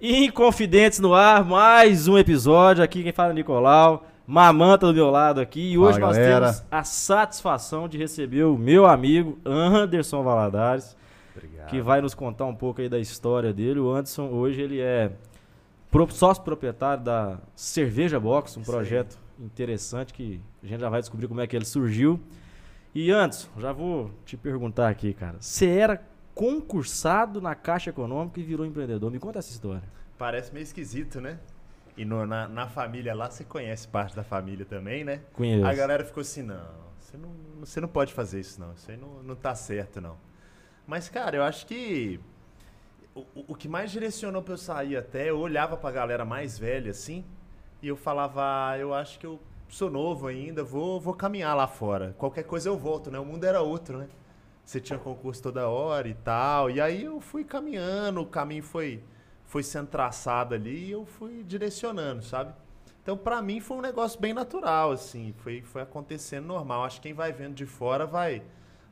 Inconfidentes no ar, mais um episódio. Aqui quem fala é Nicolau. Mamanta do meu lado aqui. E Fala, hoje nós galera. temos a satisfação de receber o meu amigo Anderson Valadares, Obrigado. que vai nos contar um pouco aí da história dele. O Anderson hoje ele é pro- sócio proprietário da Cerveja Box, um projeto interessante que a gente já vai descobrir como é que ele surgiu. E Anderson, já vou te perguntar aqui, cara. Você era concursado na Caixa Econômica e virou empreendedor. Me conta essa história. Parece meio esquisito, né? E no- na, na família lá, você conhece parte da família também, né? Conheço. A galera ficou assim, não, você não, você não pode fazer isso não, isso aí não, não tá certo não. Mas, cara, eu acho que o, o- que mais direcionou pra eu sair até, eu olhava pra galera mais velha assim, e eu falava, ah, eu acho que eu sou novo ainda, vou, vou caminhar lá fora. Qualquer coisa eu volto, né? O mundo era outro, né? Você tinha concurso toda hora e tal. E aí eu fui caminhando, o caminho foi, foi sendo traçado ali e eu fui direcionando, sabe? Então, pra mim, foi um negócio bem natural, assim. Foi, foi acontecendo normal. Acho que quem vai vendo de fora vai,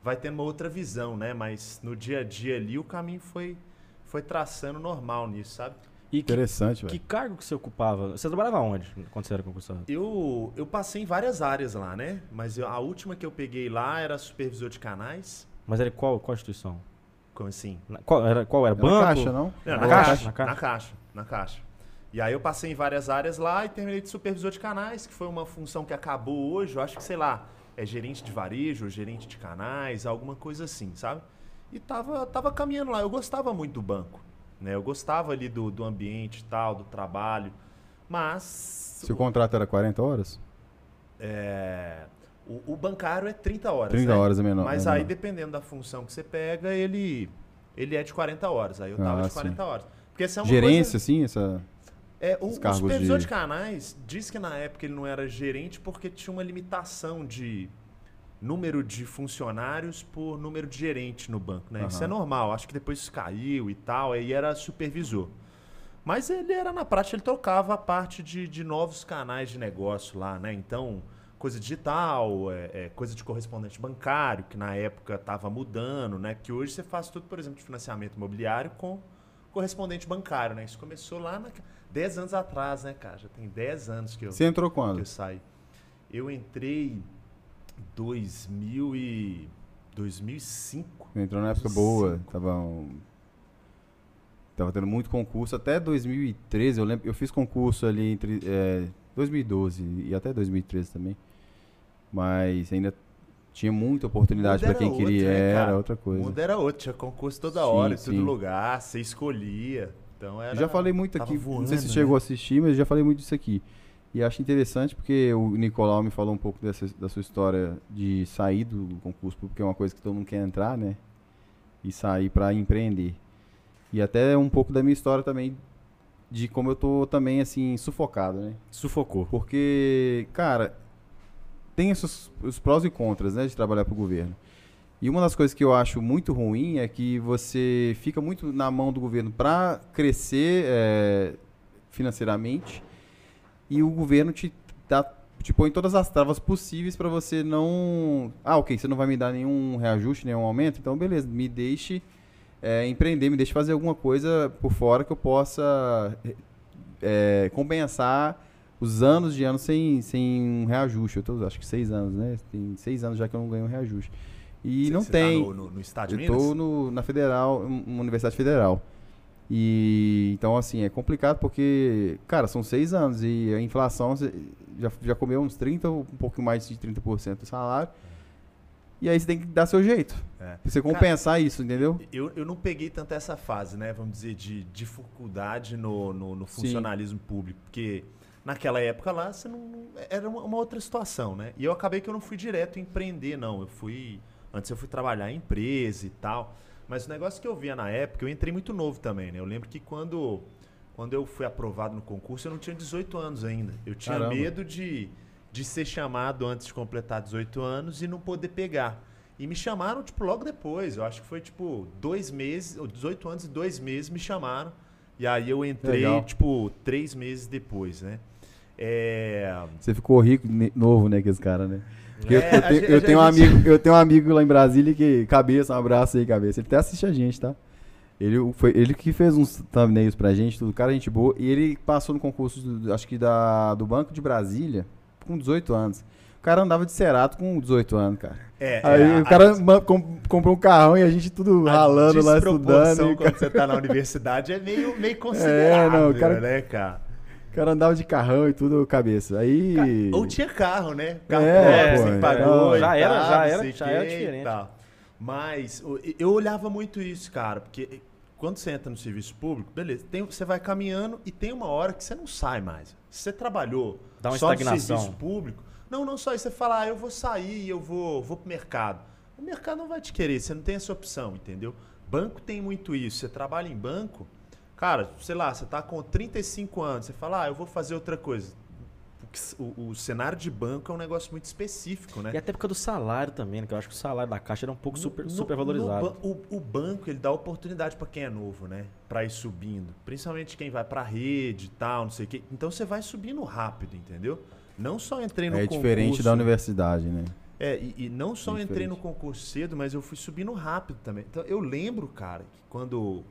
vai tendo uma outra visão, né? Mas no dia a dia ali, o caminho foi, foi traçando normal nisso, sabe? E que, Interessante, que velho. cargo que você ocupava? Você trabalhava onde quando você era concursado? Eu, eu passei em várias áreas lá, né? Mas eu- a última que eu peguei lá era supervisor de canais. Mas era qual, qual instituição? Como assim? Na- qual era, qual era? Era Banco? caixa, não? Não, Na na, caixa, caixa, na caixa. na caixa, na caixa. E aí eu passei em várias áreas lá e terminei de supervisor de canais, que foi uma função que acabou hoje. Eu acho que, sei lá, é gerente de varejo, gerente de canais, alguma coisa assim, sabe? E tava, tava caminhando lá. Eu gostava muito do banco, né? Eu gostava ali do, do ambiente e tal, do trabalho. Mas... Seu contrato era 40 horas? é, o, o bancário é 30 horas, 30 né? horas é menor. Mas é aí, menor. dependendo da função que você pega, ele, ele é de 40 horas. Aí eu tava Ah, de 40 horas. Porque essa é uma Gerência, coisa... assim, essa... É, o, supervisor de... de- canais diz que na época ele não era gerente porque tinha uma limitação de número de funcionários por número de gerente no banco, né? Isso Aham. é normal. Acho que depois isso caiu e tal, aí era supervisor. Mas ele era, na prática, ele tocava a parte de, de novos canais de negócio lá, né? Então, coisa digital, é, é, coisa de correspondente bancário, que na época estava mudando, né? Que hoje você faz tudo, por exemplo, de financiamento imobiliário com correspondente bancário, né? Isso começou lá na 10 anos atrás, né, cara? Já tem 10 anos que eu, Você entrou que quando? eu saí. Eu entrei em 2000 e 2005. Entrou na época boa. Tava, um- tava tendo muito concurso. Até 2013, eu lembro. Eu fiz concurso ali entre é, 2012 e até 2013 também. Mas ainda tinha muita oportunidade O para quem queria. né, era outra O coisa. mundo era outro, tinha concurso toda Sim, hora, em todo lugar, você escolhia. Então era, Eu já falei muito aqui, não voando, sei se né? chegou a assistir, mas eu já falei muito disso aqui. E acho interessante porque o Nicolau me falou um pouco dessa, da sua história de sair do concurso público, que é uma coisa que todo mundo quer entrar, né? E sair para empreender. E até um pouco da minha história também, de como eu tô também, assim, sufocado, né? Sufocou. Porque, cara, tem esses, os prós e contras, né, de trabalhar para o governo. E uma das coisas que eu acho muito ruim é que você fica muito na mão do governo para crescer é, financeiramente e o governo te, dá, te põe todas as travas possíveis para você não. Ah, ok, você não vai me dar nenhum reajuste, nenhum aumento, então beleza, me deixe é, empreender, me deixe fazer alguma coisa por fora que eu possa é, compensar os anos de anos sem, sem um reajuste. Eu tô, acho que seis anos, né? Tem seis anos já que eu não ganho um reajuste. E Você- não você tem. Tá no, no, no estado de eu no, na federal, um- uma universidade federal. E então assim, é complicado porque, cara, são seis anos e a inflação já, já comeu uns 30, um pouco mais de 30% do salário. E aí você tem que dar seu jeito. É. Pra você compensar isso, entendeu? Eu, eu não peguei tanto essa fase, né? Vamos dizer, de dificuldade no, no, no Sim. funcionalismo público. Porque naquela época lá, você não. Era uma, uma outra situação, né? E eu acabei que eu não fui direto empreender, não. Eu fui. Antes eu fui trabalhar em empresa e tal. Mas o negócio que eu via na época, eu entrei muito novo também, né? Eu lembro que quando, quando eu fui aprovado no concurso, eu não tinha 18 anos ainda. Eu tinha Caramba. medo de, de ser chamado antes de completar 18 anos e não poder pegar. E me chamaram, tipo, logo depois. Eu acho que foi, tipo, dois meses, ou 18 anos e dois meses me chamaram. E aí eu entrei, Legal. tipo, três meses depois, né? É... Você ficou rico, novo, né, que esse cara, né? Porque eu- É, eu, a tenho, gente- eu a tenho um gente- amigo, eu tenho um amigo lá em Brasília que, cabeça, um abraço aí, cabeça. Ele até assiste a gente, tá? Ele, foi, ele que fez uns thumbnails pra gente, tudo, cara, gente boa. E ele passou no concurso, do- acho que da, do Banco de Brasília, com 18 anos. O cara andava de Cerato com 18 anos, cara. É, Aí é, o a- cara com- comprou um carrão e a gente tudo a ralando lá, desproporção estudando. E o quando você tá na universidade é meio, meio É, considerável, não, o cara- né, cara? Cara andava de carrão e tudo cabeça. Aí. Ou tinha carro, né? Carro É, próprio, pô, você é. pagou e Já era, já era, já era diferente. tal. Mas o- eu olhava muito isso, cara, porque quando você entra no serviço público, beleza, tem- você vai caminhando e tem uma hora que você não sai mais. Se você trabalhou Dá uma só no estagnação. serviço público, não, não só isso, você fala, ah, eu vou sair e eu vou, vou pro mercado. O mercado não vai te querer, você não tem essa opção, entendeu? Banco tem muito isso. Você trabalha em banco, cara, sei lá, você tá com 35 anos, você fala, ah, eu vou fazer outra coisa. O, o cenário de banco é um negócio muito específico, né? E até por causa do salário também, né? Que eu acho que o salário da Caixa era um pouco super, No- super no valorizado. ban- o, o banco ele dá oportunidade para quem é novo, né? Para ir subindo, principalmente quem vai para rede e tal, não sei o quê. Então você vai subindo rápido, entendeu? Não só entrei no É concurso. diferente da universidade, né? É, e, e não só É entrei no concurso cedo, mas eu fui subindo rápido também. Então eu lembro, cara, que quando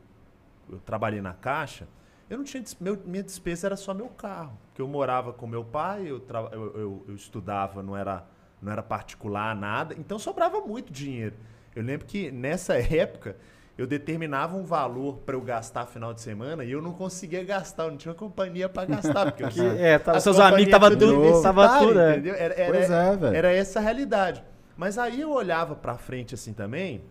eu trabalhei na Caixa, eu não tinha. Meu, minha despesa era só meu carro. Porque eu morava com meu pai, eu, eu, eu- eu estudava, não era, não era particular, nada. Então sobrava muito dinheiro. Eu lembro que nessa época eu determinava um valor para eu gastar final de semana e eu não conseguia gastar, eu não tinha companhia para gastar. Porque Que, eu- é, tá, a seus amigos tava tudo tava tudo, é. entendeu? Era, era- Pois é, velho. era essa a realidade. Mas aí eu olhava pra frente assim também,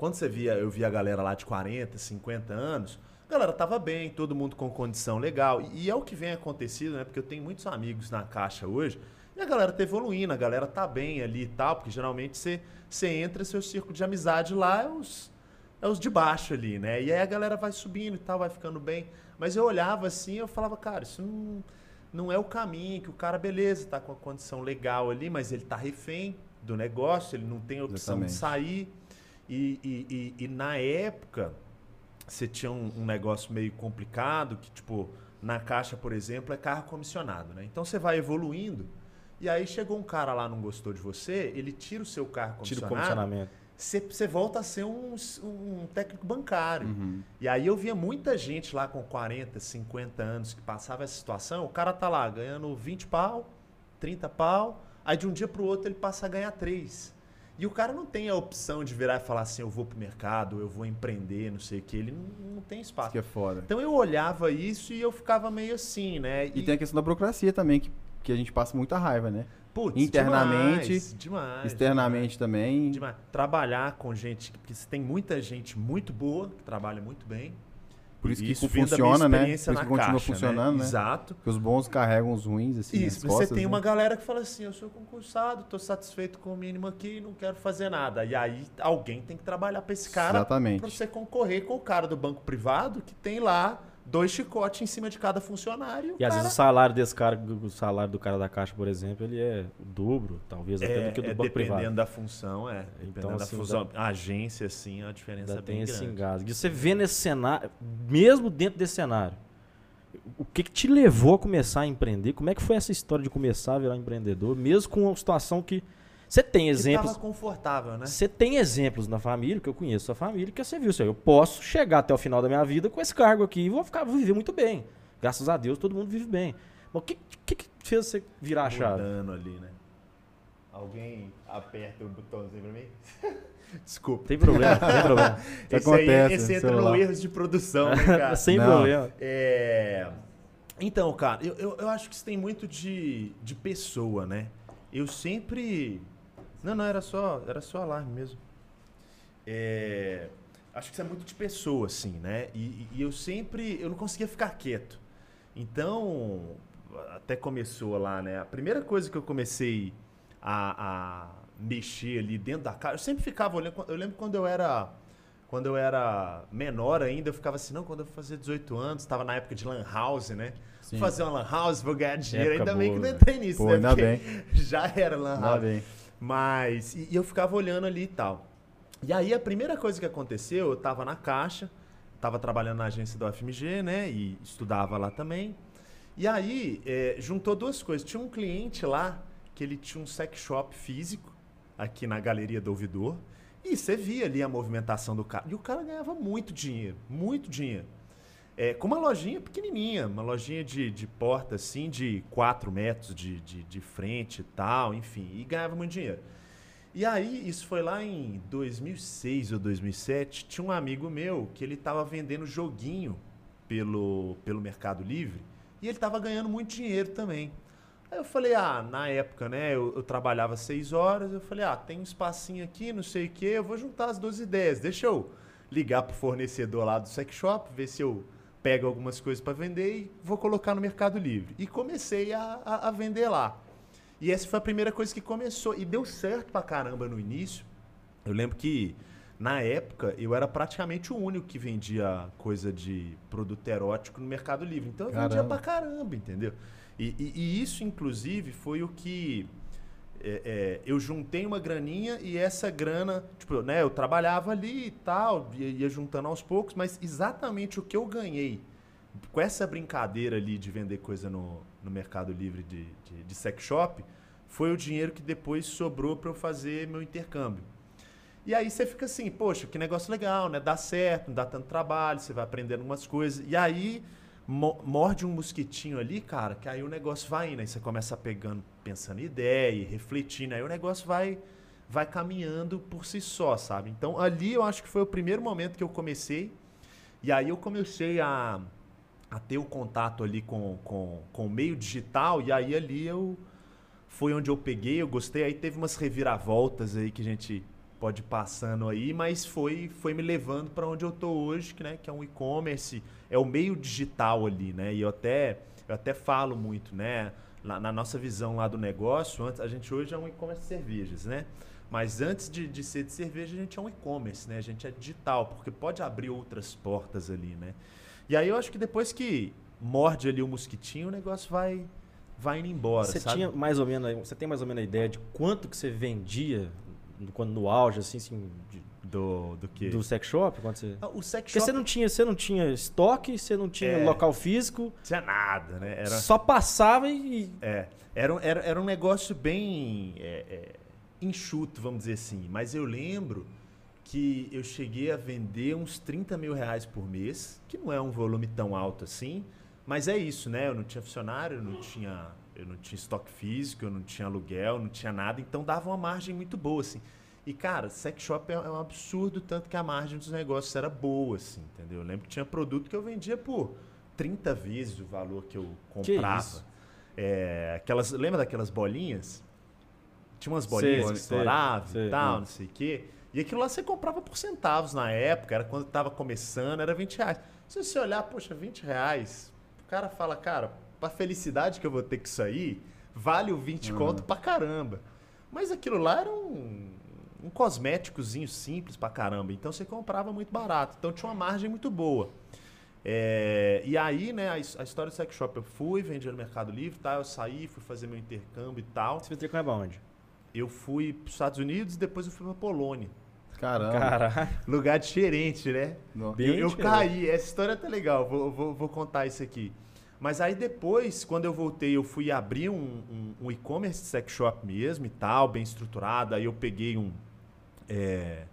quando você via, eu via a galera lá de 40, 50 anos, a galera tava bem, todo mundo com condição legal. E, e é o que vem acontecendo, né? Porque eu tenho muitos amigos na caixa hoje, e a galera tá evoluindo, a galera tá bem ali e tal, porque geralmente você, você entra, seu círculo de amizade lá é os, é os de baixo ali, né? E aí a galera vai subindo e tal, vai ficando bem. Mas eu olhava assim, eu falava, cara, isso não, não é o caminho, que o cara, beleza, tá com a condição legal ali, mas ele tá refém do negócio, ele não tem opção de Exatamente. sair. E, e, e, e na época, você tinha um, um negócio meio complicado, que, tipo, na caixa, por exemplo, é carro comissionado, né? Então você vai evoluindo, e aí chegou um cara lá, não gostou de você, ele tira o seu carro Tira o comissionado, comissionamento. você, você volta a ser um, um técnico bancário. Uhum. E aí eu via muita gente lá com 40, 50 anos que passava essa situação, o cara tá lá ganhando 20 pau, 30 pau, aí de um dia pro outro ele passa a ganhar 3. E o cara não tem a opção de virar e falar assim, eu vou pro mercado, eu vou empreender, não sei o que, ele não, não tem Isso espaço. que é foda. Então eu olhava isso e eu ficava meio assim, né? E tem a questão da burocracia também, que, que a gente passa muita raiva, né? putz, internamente, demais, demais, Externamente também. Demais. Trabalhar com gente, porque você tem muita gente muito boa, que trabalha muito bem. Por isso que Isso funciona, né? Por isso que continua caixa, funcionando, né? Exato. Porque os bons carregam os ruins, assim, Isso, nas você costas, tem né? uma galera que fala assim, eu sou concursado, tô satisfeito com o mínimo aqui, não quero fazer nada. E aí alguém tem que trabalhar para esse cara para você concorrer com o cara do banco privado que tem lá dois chicotes em cima de cada funcionário. E às cara, vezes o salário desse cara, o salário do cara da Caixa, por exemplo, ele é o dobro, talvez, até é, do que o do é banco dependendo privado. da função, é. Dependendo Então, da assim, função. A agência, assim, a diferença é bem tem esse grande. engasgo. E você vê nesse cenário, mesmo dentro desse cenário, o que, que te levou a começar a empreender? Como é que foi essa história de começar a virar empreendedor, mesmo com uma situação que você tem Que exemplos, tava confortável, né? você tem exemplos na família, que eu conheço sua família, que você viu, assim, eu posso chegar até o final da minha vida com esse cargo aqui e vou ficar, vou viver muito bem. Graças a Deus, todo mundo vive bem. Mas o que, que, que fez você virar a chave? Mudando ali, né? Alguém aperta o botãozinho pra mim? Desculpa. Tem problema, tem problema. Isso esse aí, acontece esse entra no erros de produção, né, cara? Sem Não. problema. É... Então, cara, eu, eu, eu acho que isso tem muito de, de pessoa, né? Eu sempre. Não, não, era só, era só alarme mesmo. É... Acho que isso é muito de pessoa, assim, né? E, e eu sempre. Eu não conseguia ficar quieto. Então, até começou lá, né? A primeira coisa que eu comecei a, a mexer ali dentro da casa, eu sempre ficava olhando. Eu lembro quando eu era. Quando eu era menor ainda, eu ficava assim, não, quando eu fazer 18 anos, estava na época de Lan House, né? Sim. Vou fazer uma Lan House, vou ganhar dinheiro. Época Ainda bem boa, que não né? entrei nisso, Pô, né? ainda Porque bem. Já era Lan Ainda House. bem. Mas, e, e eu ficava olhando ali e tal. E aí a primeira coisa que aconteceu, eu tava na caixa, tava trabalhando na agência do FMG, né? E estudava lá também. E aí, é, juntou duas coisas. Tinha um cliente lá que ele tinha um sex shop físico aqui na Galeria do Ouvidor. E você via ali a movimentação do cara. E o cara ganhava muito dinheiro, muito dinheiro. É, com uma lojinha pequenininha, uma lojinha de, de porta assim, de 4 metros de, de, de frente e tal, enfim, e ganhava muito dinheiro. E aí, isso foi lá em 2006 ou 2007, tinha um amigo meu que ele estava vendendo joguinho pelo, pelo Mercado Livre e ele estava ganhando muito dinheiro também. Aí eu falei, ah, na época, né, eu, eu trabalhava seis horas, eu falei, ah, tem um espacinho aqui, não sei o quê, eu vou juntar as duas ideias, deixa eu ligar pro fornecedor lá do sex shop, ver se eu pego algumas coisas para vender e vou colocar no Mercado Livre. E comecei a, a, a vender lá. E essa foi a primeira coisa que começou. E deu certo pra caramba no início. Eu lembro que, na época, eu era praticamente o único que vendia coisa de produto erótico no Mercado Livre. Então eu vendia Caramba. pra caramba, entendeu? E, e- e isso, inclusive, foi o que. É, é, eu juntei uma graninha e essa grana, tipo, né, eu trabalhava ali e tal, ia, ia juntando aos poucos, mas exatamente o que eu ganhei com essa brincadeira ali de vender coisa no, no Mercado Livre de, de, de sex shop, foi o dinheiro que depois sobrou para eu fazer meu intercâmbio. E aí você fica assim, poxa, que negócio legal, né? Dá certo, não dá tanto trabalho, você vai aprendendo umas coisas. E aí morde um mosquitinho ali, cara, que aí o negócio vai indo. Aí você começa pegando, pensando em ideia, e refletindo, aí o negócio vai vai caminhando por si só, sabe? Então ali eu acho que foi o primeiro momento que eu comecei. E aí eu comecei a, a ter o contato ali com, com, com o meio digital, e aí ali eu foi onde eu peguei, eu gostei, aí teve umas reviravoltas aí que a gente pode ir passando aí, mas foi, foi me levando para onde eu tô hoje, que, né, que é um e-commerce, é o meio digital ali, né? E eu até, eu até falo muito, né? Lá, na nossa visão lá do negócio, antes, a gente hoje é um e-commerce de cervejas, né? Mas antes de, de ser de cerveja, a gente é um e-commerce, né? A gente é digital, porque pode abrir outras portas ali, né? E aí eu acho que depois que morde ali o mosquitinho, o negócio vai, vai indo embora, Você sabe? tinha mais ou menos, você tem mais ou menos a ideia de quanto que você vendia quando no auge assim, assim de- Do, do que? do sex shop, quando você Ah, O sex Porque shop você não tinha, você não tinha estoque, você não tinha É. local físico, tinha nada, né? Era, só passava e é, era, um- era, era um negócio bem é, é, enxuto, vamos dizer assim. Mas eu lembro que eu cheguei a vender uns 30 mil reais por mês, que não é um volume tão alto assim, mas é isso, né? Eu não tinha funcionário, eu não tinha, eu não tinha estoque físico, eu não tinha aluguel, não tinha nada, então dava uma margem muito boa, assim. E, cara, sex shop é, é um absurdo, tanto que a margem dos negócios era boa, assim, entendeu? Eu lembro que tinha produto que eu vendia por 30 vezes o valor que eu Que comprava. isso? É, aquelas, lembra daquelas bolinhas? Tinha umas Sei, bolinhas que sei, estouravam sei, e tal, hum. não sei o quê. E aquilo lá você comprava por centavos na época, era quando estava começando, era 20 reais. Se você olhar, poxa, 20 reais, o cara fala, cara, pra felicidade que eu vou ter que sair, vale o 20 Uhum. conto pra caramba. Mas aquilo lá era um, um cosméticozinho simples pra caramba. Então você comprava muito barato. Então tinha uma margem muito boa. É, e aí, né, a, a história do sex shop, eu fui, vendi no Mercado Livre, tá? eu saí, fui fazer meu intercâmbio e tal. você vai com onde? Eu fui para os Estados Unidos, depois eu fui para Polônia. Caramba. Caralho. Lugar diferente, né? Bem Eu, eu diferente. caí, essa história tá legal, vou, vou, vou contar isso aqui. Mas aí depois, quando eu voltei, eu fui abrir um, um, um e-commerce sex shop mesmo e tal, bem estruturado. Aí eu peguei um. é,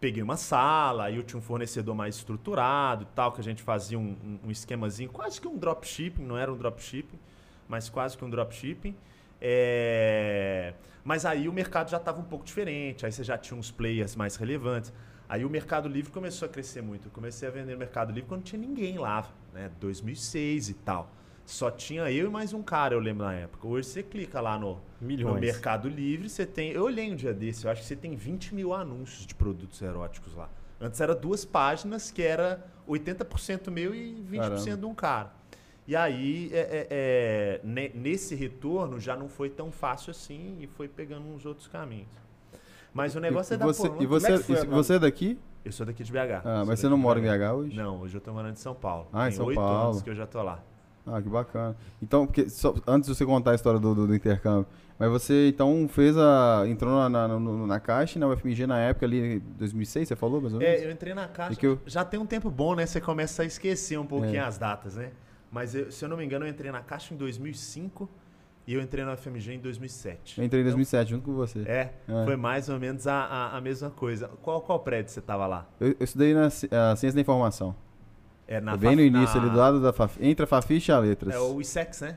peguei uma sala, aí eu tinha um fornecedor mais estruturado e tal, que a gente fazia um, um, esquemazinho, quase que um dropshipping, não era um dropshipping, mas quase que um dropshipping. É, Mas aí o mercado já estava um pouco diferente, aí você já tinha uns players mais relevantes. Aí o Mercado Livre começou a crescer muito. Eu comecei a vender no Mercado Livre quando não tinha ninguém lá, né? 2006 e tal. Só tinha eu e mais um cara, eu lembro na época. Hoje você clica lá no, no. Mercado Livre, você tem. Eu olhei um dia desse, eu acho que você tem 20 mil anúncios de produtos eróticos lá. Antes era duas páginas que era 80% meu e 20% Caramba. de um cara. E aí, é, é, é, ne- nesse retorno, já não foi tão fácil assim e foi pegando uns outros caminhos. Mas o negócio e, é da você, Polônia. e você, Como é que foi e você é daqui? Eu sou daqui de BH. Ah, mas você não mora em BH. Hoje? Não, hoje eu tô morando em São Paulo. Ah, em Tem São oito Paulo. anos que eu já tô lá. Ah, que bacana. Então, porque só- antes de você contar a história do, do, do intercâmbio, mas você então fez a. entrou na, na, no- na Caixa, na UFMG na época ali, 2006, você falou mais ou menos? É, eu entrei na caixa. Que eu- Já tem um tempo bom, né? Você começa a esquecer um pouquinho É. as datas, né? Mas eu- se eu não me engano, eu entrei na caixa em 2005 e eu entrei na FMG em 2007. Eu entrei em 2007 junto com você. É, É. foi mais ou menos a, a, a mesma coisa. Qual, qual prédio você tava lá? Eu, eu estudei na Ciência da Informação. É na bem no Faf- início, na- ali do lado da Fafi. Entre a Fafiche e a Letras. É o ISEX, né?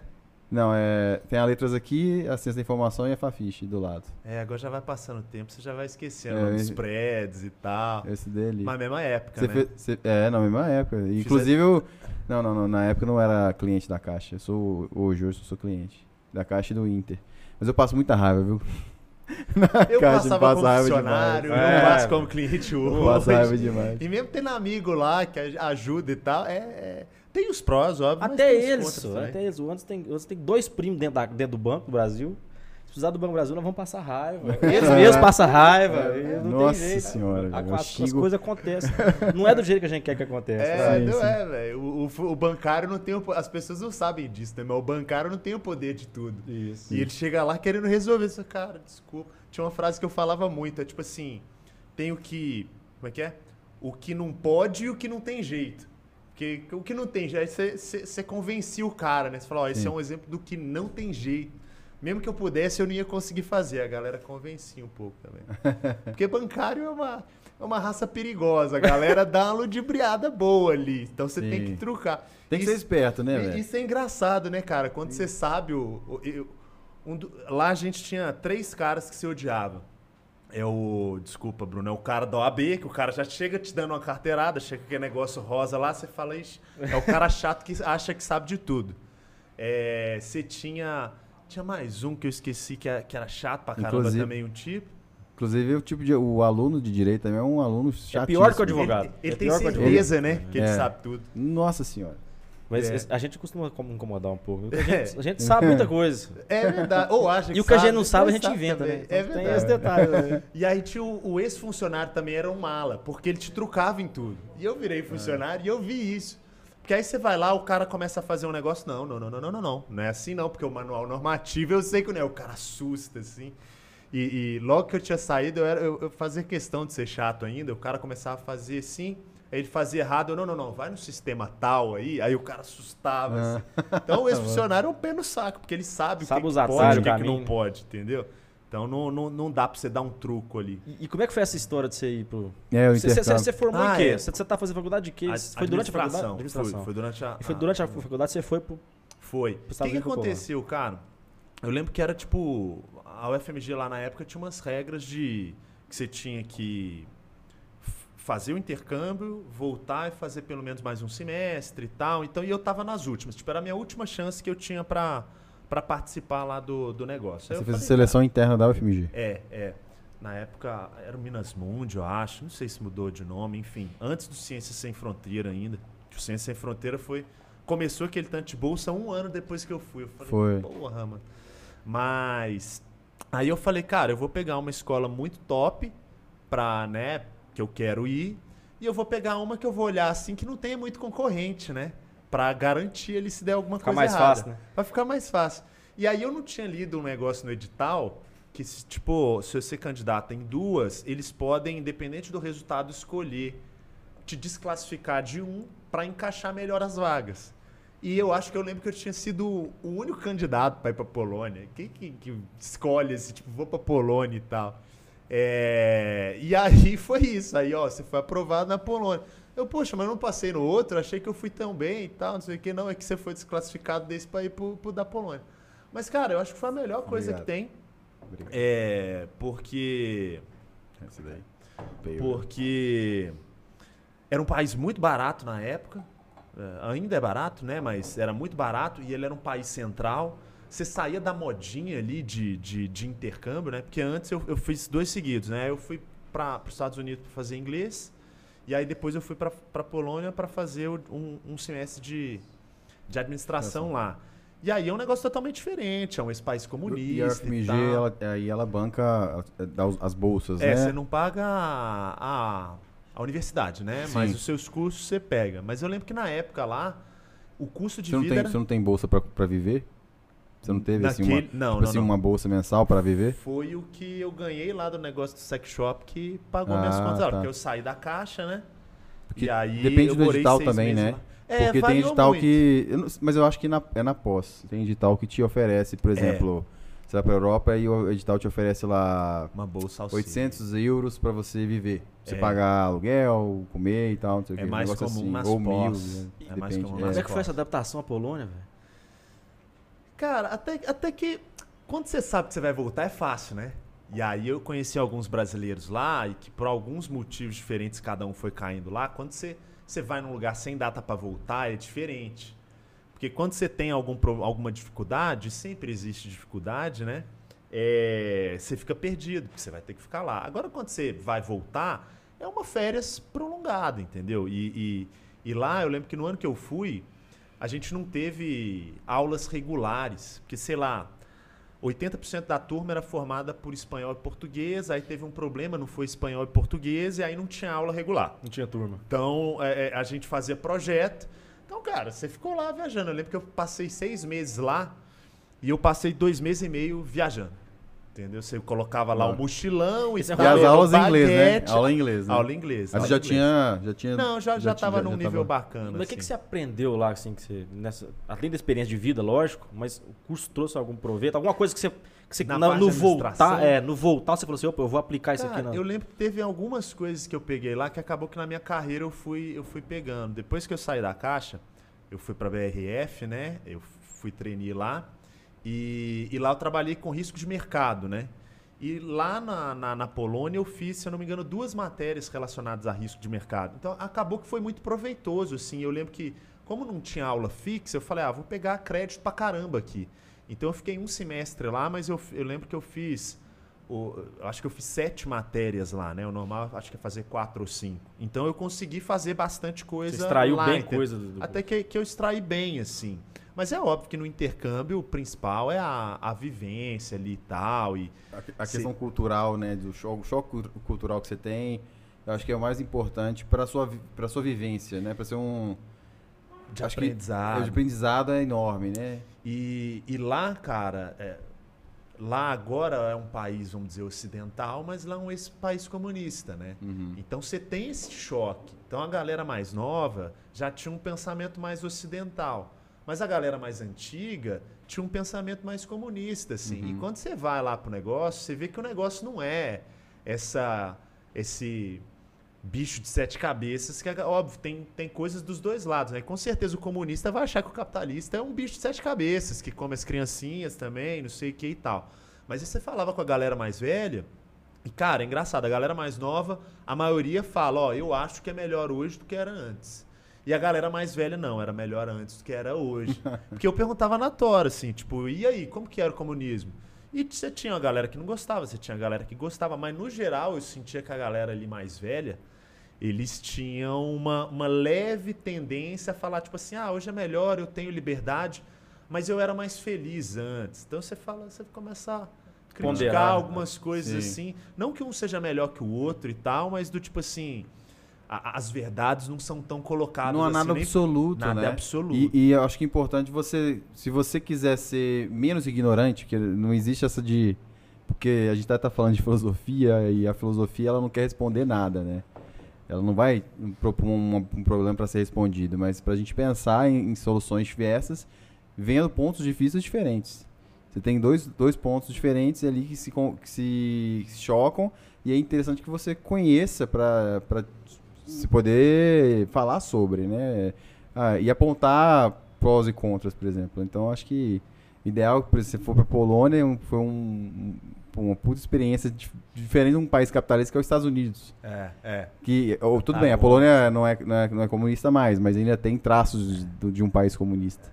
Não, é. Tem a Letras aqui, a Ciência da Informação e a Fafiche do lado. É, agora já vai passando o tempo, você já vai esquecendo É, dos prédios e tal. Esse dele. Mas mesma época, Você né? fez- você- é, na mesma época. Inclusive, eu, não, não, não, na época eu não era cliente da Caixa. Eu sou, hoje, hoje eu sou cliente da Caixa e do Inter. Mas eu passo muita raiva, viu? Na Eu Caixa, passava passo como funcionário, demais. eu É. passo como cliente Eu hoje. passo raiva demais. E mesmo tendo amigo lá que aj- ajuda e tal, é, é- tem os prós, óbvio. mas Até eles, até eles. O Anderson tem, o Anderson tem dois primos dentro, da- dentro do Banco do Brasil. Se precisar do Banco Brasil, nós vamos passar raiva. Eles mesmos passam raiva. e não tem Nossa jeito. senhora, A- as, as coisas acontecem. Não é do jeito que a gente quer que aconteça. É, Sim, não sim. é, velho. O, o- o bancário não tem o, As pessoas não sabem disso, né? Mas o bancário não tem o poder de tudo. Isso. E ele chega lá querendo resolver isso. Cara, desculpa. Tinha uma frase que eu falava muito, é tipo assim, tem o que. Como é que é? O que não pode e o que não tem jeito. Porque o que não tem jeito, aí você- você você convencia o cara, né? Você fala, ó, esse Sim. é um exemplo do que não tem jeito. Mesmo que eu pudesse, eu não ia conseguir fazer. A galera convencia um pouco também. Porque bancário é uma, é uma raça perigosa. A galera dá uma ludibriada boa ali. Então você tem Sim. que trucar. Tem que Isso- ser esperto, né, velho? Isso é engraçado, né, cara? Quando você sabe o. o- eu- um lá a gente tinha três caras que se odiavam. É o. Desculpa, Bruno, é o cara da OAB, que o cara já chega te dando uma carteirada, chega aquele negócio rosa lá, você fala, Ixi, é o cara chato que acha que sabe de tudo. É, você tinha. Tinha mais um que eu esqueci que era, que era chato pra caramba Inclusive- também, um tipo. Inclusive, o tipo de. O aluno de direito também é um aluno chato. pior que o advogado. Ele, ele É tem pior que o advogado. certeza, né? Que ele É. sabe tudo. Nossa senhora. Mas É. a gente costuma como incomodar um pouco. A gente, É. a gente sabe muita coisa. É verdade. Ou acha que E o que a gente sabe, não sabe, a gente inventa, também. né? É Então, tem verdade. esse detalhe. né? E aí tinha o, o ex-funcionário também era um mala, porque ele te trucava em tudo. E eu virei funcionário e eu vi isso. Porque aí você vai lá, o cara começa a fazer um negócio, não, não, não, não, não, não, não. Não é assim não, porque o manual normativo eu sei que não é. O cara assusta, assim. E, e logo que eu tinha saído, eu, era, eu, eu fazia questão de ser chato ainda. O cara começava a fazer assim, aí ele fazia errado. Eu, não, não, não, vai no sistema tal aí. Aí o cara assustava, assim. Então o ex-funcionário é um pé no saco, porque ele sabe, Sabe o que, que pode e o que, que não pode, entendeu? Então não, não, não dá pra você dar um truco ali. E, e como é que foi essa história de você ir pro. É, o Você, você, intercâmbio. você formou Ah, em quê? é. Você, você tá fazendo faculdade de quê? foi durante a faculdade? Administração. Foi, foi durante a. E foi durante a faculdade você foi pro. Foi. O que, que aconteceu, cara? Eu lembro que era tipo. A UFMG lá na época tinha umas regras de. que você tinha que fazer o intercâmbio, voltar e fazer pelo menos mais um semestre e tal. Então, e eu tava nas últimas. Tipo, era a minha última chance que eu tinha pra, pra participar lá do, do negócio. Aí Você fez a falei, seleção interna da UFMG. é, é. Na época era o Minas Mundi, eu acho. Não sei se mudou de nome, enfim. Antes do Ciência Sem Fronteira ainda. O Ciência Sem Fronteira foi. Começou aquele tanto de bolsa um ano depois que eu fui. Eu falei, Foi. porra, mano. Mas. Aí eu falei, cara, eu vou pegar uma escola muito top pra, né, que eu quero ir. E eu vou pegar uma que eu vou olhar assim que não tenha muito concorrente, né? Pra garantir ele se der alguma Ficar coisa mais errada. fácil, né? Pra ficar mais fácil. E aí eu não tinha lido um negócio no edital que, tipo, se você candidata em duas, eles podem, independente do resultado, escolher te desclassificar de um para encaixar melhor as vagas. E eu acho que eu lembro que eu tinha sido o único candidato para ir para Polônia. Quem que, que escolhe esse tipo, vou para Polônia e tal? É, E aí foi isso. Aí, ó, você foi aprovado na Polônia. Eu, poxa, mas eu não passei no outro, achei que eu fui tão bem e tal, não sei o que. Não, é que você foi desclassificado desse para ir pro, pro da Polônia. Mas, cara, eu acho que foi a melhor coisa Obrigado. que tem. Obrigado. É, porque Esse daí. Porque era um país muito barato na época. É, ainda é barato, né? Mas era muito barato e ele era um país central. Você saía da modinha ali de, de, de intercâmbio, né? Porque antes eu, eu fiz dois seguidos, né? Eu fui para os Estados Unidos para fazer inglês e aí depois eu fui para Polônia para fazer um, um semestre de, de administração lá. E aí é um negócio totalmente diferente, é um país comunista. E a UFMG, tal. ela, aí ela banca, eh, as bolsas, É, né? você não paga a, a, a universidade, né? Sim. Mas os seus cursos você pega. Mas eu lembro que na época lá, o custo de Você não, vida tem, era... você não tem bolsa pra viver? Você não teve assim, uma, naquele- Não, tipo não, assim, não. uma bolsa mensal pra viver? Foi o que eu ganhei lá do negócio do sex shop que pagou minhas Ah, contas. tá. Porque eu saí da caixa, né? Porque e aí depende eu do edital também, né? lá. É, Porque tem edital muito. que. eu não- mas eu acho que na- é na pós. Tem edital que te oferece, por exemplo, você vai pra Europa e o edital te oferece lá Uma bolsa auxílio. 800 euros pra você viver. Você É. pagar aluguel, comer e tal, não sei o É que. mais comum assim. nas Ou mil, né? É mais Depende, comum Como nas é que foi essa adaptação à Polônia, velho? Cara, até, até que quando você sabe que você vai voltar é fácil, né? E aí eu conheci alguns brasileiros lá e que por alguns motivos diferentes cada um foi caindo lá. Quando você, você vai num lugar sem data pra voltar é diferente. Porque quando você tem algum, alguma dificuldade, sempre existe dificuldade, né? É, você fica perdido, porque você vai ter que ficar lá. Agora, quando você vai voltar, é uma férias prolongada, entendeu? E, e, e lá, eu lembro que no ano que eu fui, a gente não teve aulas regulares, porque, sei lá, 80% da turma era formada por espanhol e português, aí teve um problema, não foi espanhol e português, e aí não tinha aula regular. Não tinha turma. Então, é, é, a gente fazia projeto. Então, cara, você ficou lá viajando. Eu lembro que eu passei seis meses lá e eu passei dois meses e meio viajando. Entendeu? Você colocava lá o Ah. mochilão e E você E as aulas em inglês, né? Aula em inglês, né? Aula em inglês. Mas já inglês. tinha, já tinha. Não, já, já, tava tinha- num já nível tava- bacana. Mas o que, que assim. você aprendeu lá, assim, que você, nessa, além da experiência de vida, lógico, mas o curso trouxe algum proveito? Alguma coisa que você, que você Na na- no voltar, é, no voltar você falou assim, opa, eu vou aplicar isso aqui na... eu lembro que teve algumas coisas que eu peguei lá que acabou que na minha carreira eu fui, eu fui pegando. Depois que eu saí da caixa, eu fui pra BRF, né? Eu fui trainee lá. E, e lá eu trabalhei com risco de mercado, né? E lá na, na, na Polônia eu fiz, se eu não me engano, duas matérias relacionadas a risco de mercado. Então acabou que foi muito proveitoso, assim. Eu lembro que, como não tinha aula fixa, eu falei, ah, vou pegar crédito pra caramba aqui. Então eu fiquei um semestre lá, mas eu, eu lembro que eu fiz. o- acho que eu fiz sete matérias lá, né? O normal acho que é fazer quatro ou cinco. Então eu consegui fazer bastante coisa. Você extraiu lá, bem coisa do, do Até que, que eu extraí bem, assim. Mas é óbvio que no intercâmbio o principal é a, a vivência ali e tal. E, A, a questão cultural, né? Do choque, choque cultu- cultural que você tem. Eu acho que é o mais importante para sua pra sua vivência, né? Para ser um de Acho que aprendizado. o aprendizado é enorme, né? E, e lá, cara, é, lá agora é um país, vamos dizer, ocidental, mas lá é um país comunista, né? Uhum. Então você tem esse choque. Então a galera mais nova já tinha um pensamento mais ocidental. Mas a galera mais antiga tinha um pensamento mais comunista, assim. E Uhum. quando você vai lá pro negócio, você vê que o negócio não é essa esse bicho de sete cabeças, que óbvio, tem, tem coisas dos dois lados, né? Com certeza o comunista vai achar que o capitalista é um bicho de sete cabeças, que come as criancinhas também, não sei o que e tal. Mas aí você falava com a galera mais velha, e cara, é engraçado, a galera mais nova, a maioria fala, ó, eu acho que é melhor hoje do que era antes. E a galera mais velha, não, era melhor antes do que era hoje. Porque eu perguntava na Tora, assim, tipo, e aí, como que era o comunismo? E você tinha uma galera que não gostava, você tinha a galera que gostava, mas no geral eu sentia que a galera ali mais velha, eles tinham uma, uma leve tendência a falar, tipo assim, ah, hoje é melhor, eu tenho liberdade, mas eu era mais feliz antes. Então você fala, você começa a criticar Ponderar, né? algumas coisas Sim. assim. Não que um seja melhor que o outro e tal, mas do tipo assim, a- as verdades não são tão colocadas Não há assim, nada nem- absoluto, nada né? absoluto. E, e eu acho que é importante você, se você quiser ser menos ignorante, que não existe essa de, porque a gente tá, tá falando de filosofia e a filosofia ela não quer responder nada, né? Ela não vai propor um, um problema para ser respondido, mas para a gente pensar em, em soluções diversas, vendo pontos vista diferentes. Você tem dois, dois pontos diferentes ali que se, que se chocam e é interessante que você conheça para se poder falar sobre, né? Ah, e apontar prós e contras, por exemplo. Então, acho que ideal, por exemplo, se for para Polônia, um- foi um, um- uma puta experiência dif- diferente de um país capitalista que é os Estados Unidos. É, é. Que, ou, tudo Ah, bem, a. Polônia não é, não, é, não é comunista mais, mas ainda tem traços do- de um país comunista.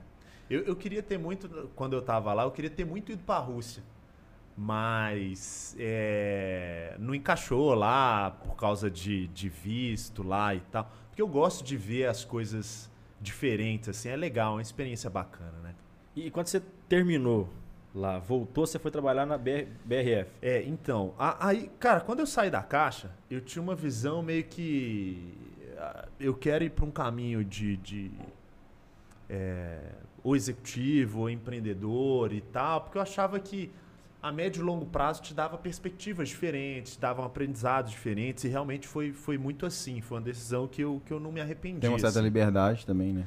Eu, eu queria ter muito, quando eu tava lá, eu queria ter muito ido pra Rússia. Mas é, não encaixou lá por causa de, de visto lá e tal. Porque eu gosto de ver as coisas diferentes, assim, é legal, é uma experiência bacana, né? E quando você terminou lá, voltou, você foi trabalhar na BR, BRF. É, então, a- aí, cara, quando eu saí da caixa, eu tinha uma visão meio que. ah, Eu quero ir para um caminho de. de é, ou executivo, ou empreendedor e tal, porque eu achava que a médio e longo prazo te dava perspectivas diferentes, davam aprendizados diferentes, e realmente foi, foi muito assim. Foi uma decisão que eu, que eu não me arrependi. Tem uma certa assim. liberdade também, né?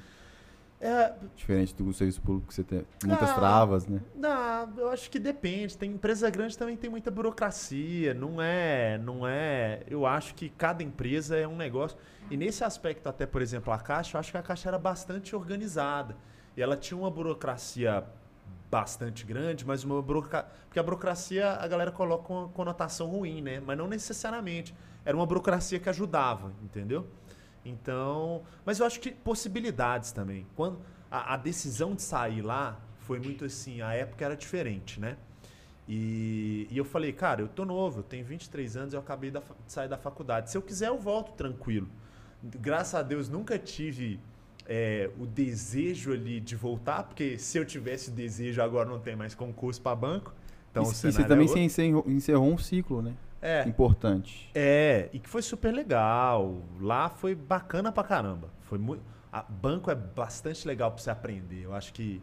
É, Diferente do serviço público que você tem muitas Ah, travas, né? Não, eu acho que depende. Tem empresa grande também tem muita burocracia. Não é, não é. Eu acho que cada empresa é um negócio. E nesse aspecto, até por exemplo, a Caixa, eu acho que a Caixa era bastante organizada. E ela tinha uma burocracia bastante grande, mas uma burocracia. Porque a burocracia a galera coloca uma conotação ruim, né? Mas não necessariamente. Era uma burocracia que ajudava, entendeu? Então. Mas eu acho que possibilidades também. Quando a, a decisão de sair lá foi muito assim, a época era diferente, né? E, e eu falei, cara, eu tô novo, eu tenho 23 anos, eu acabei da de sair da faculdade. Se eu quiser, eu volto tranquilo. Graças a Deus, nunca tive é, o desejo ali de voltar, porque se eu tivesse desejo, agora não tem mais concurso para banco. Então, e, o e você cenário é também se encerrou, encerrou um ciclo, né? É, Importante. é, e que foi super legal. Lá foi bacana pra caramba. Foi muito. A banco é bastante legal pra você aprender. Eu acho que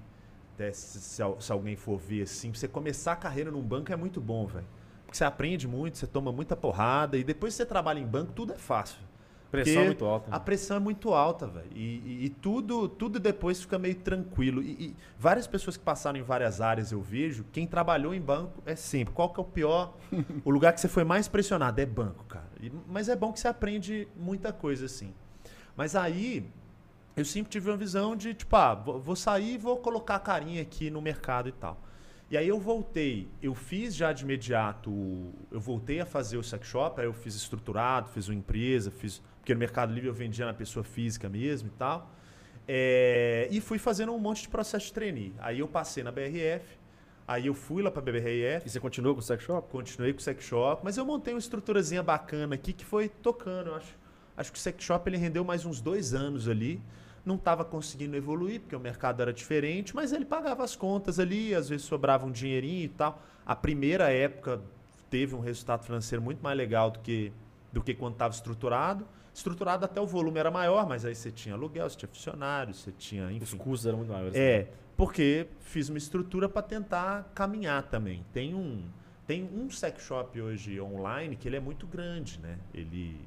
até se, se se alguém for ver assim, pra você começar a carreira num banco é muito bom, velho. Porque você aprende muito, você toma muita porrada e depois que você trabalha em banco, tudo é fácil. Pressão Porque muito alta. né? A pressão é muito alta, velho. E, e- e tudo, tudo depois fica meio tranquilo. E, e várias pessoas que passaram em várias áreas eu vejo, quem trabalhou em banco é sempre. Qual que é o pior? o lugar que você foi mais pressionado é banco, cara. E- mas é bom que você aprende muita coisa assim. Mas aí eu sempre tive uma visão de, tipo, ah, vou, vou sair e vou colocar a carinha aqui no mercado e tal. E aí eu voltei, eu fiz já de imediato, eu voltei a fazer o sex shop, aí eu fiz estruturado, fiz uma empresa, fiz. Porque no Mercado Livre eu vendia na pessoa física mesmo e tal. É, e fui fazendo um monte de processo de trainee. Aí eu passei na BRF, aí eu fui lá pra BRF, E você continua com o sex shop? continuei com o sex shop, mas eu montei uma estruturazinha bacana aqui que foi tocando. Eu acho, acho que o sex shop ele rendeu mais uns dois anos ali. Não estava conseguindo evoluir porque o mercado era diferente, mas ele pagava as contas ali, às vezes sobrava um dinheirinho e tal. A primeira época teve um resultado financeiro muito mais legal do que do que quando estava estruturado. Estruturado até o volume era maior, mas aí você tinha aluguel, você tinha funcionários, você tinha, Os enfim. custos eram muito maiores. É, porque fiz uma estrutura para tentar caminhar também. Tem um, tem um sex shop hoje online que ele é muito grande, né? Ele.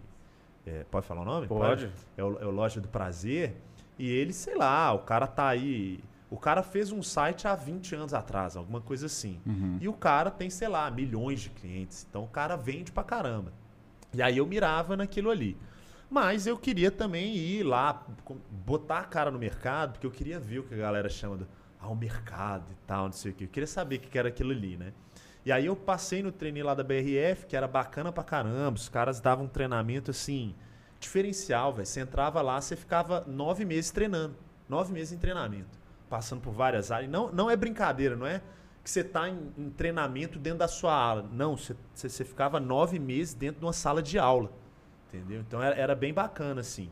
é, pode falar o nome? Pode. É o, é o Loja do Prazer. E ele, sei lá, o cara tá aí. O cara fez um site há 20 anos atrás, alguma coisa assim. Uhum. E o cara tem, sei lá, milhões de clientes. Então o cara vende pra caramba. E aí eu mirava naquilo ali. Mas eu queria também ir lá, botar a cara no mercado, porque eu queria ver o que a galera chama do ah, o mercado e tal, não sei o quê. Eu queria saber o que que era aquilo ali, né? E aí eu passei no treininho lá da BRF, que era bacana pra caramba. Os caras davam um treinamento assim, diferencial, velho. Você entrava lá, você ficava nove meses treinando. Nove meses em treinamento. Passando por várias áreas. Não, não é brincadeira, não é que você está em, em treinamento dentro da sua aula. Não, você, você, você ficava nove meses dentro de uma sala de aula. Entendeu? Então era, era bem bacana, assim.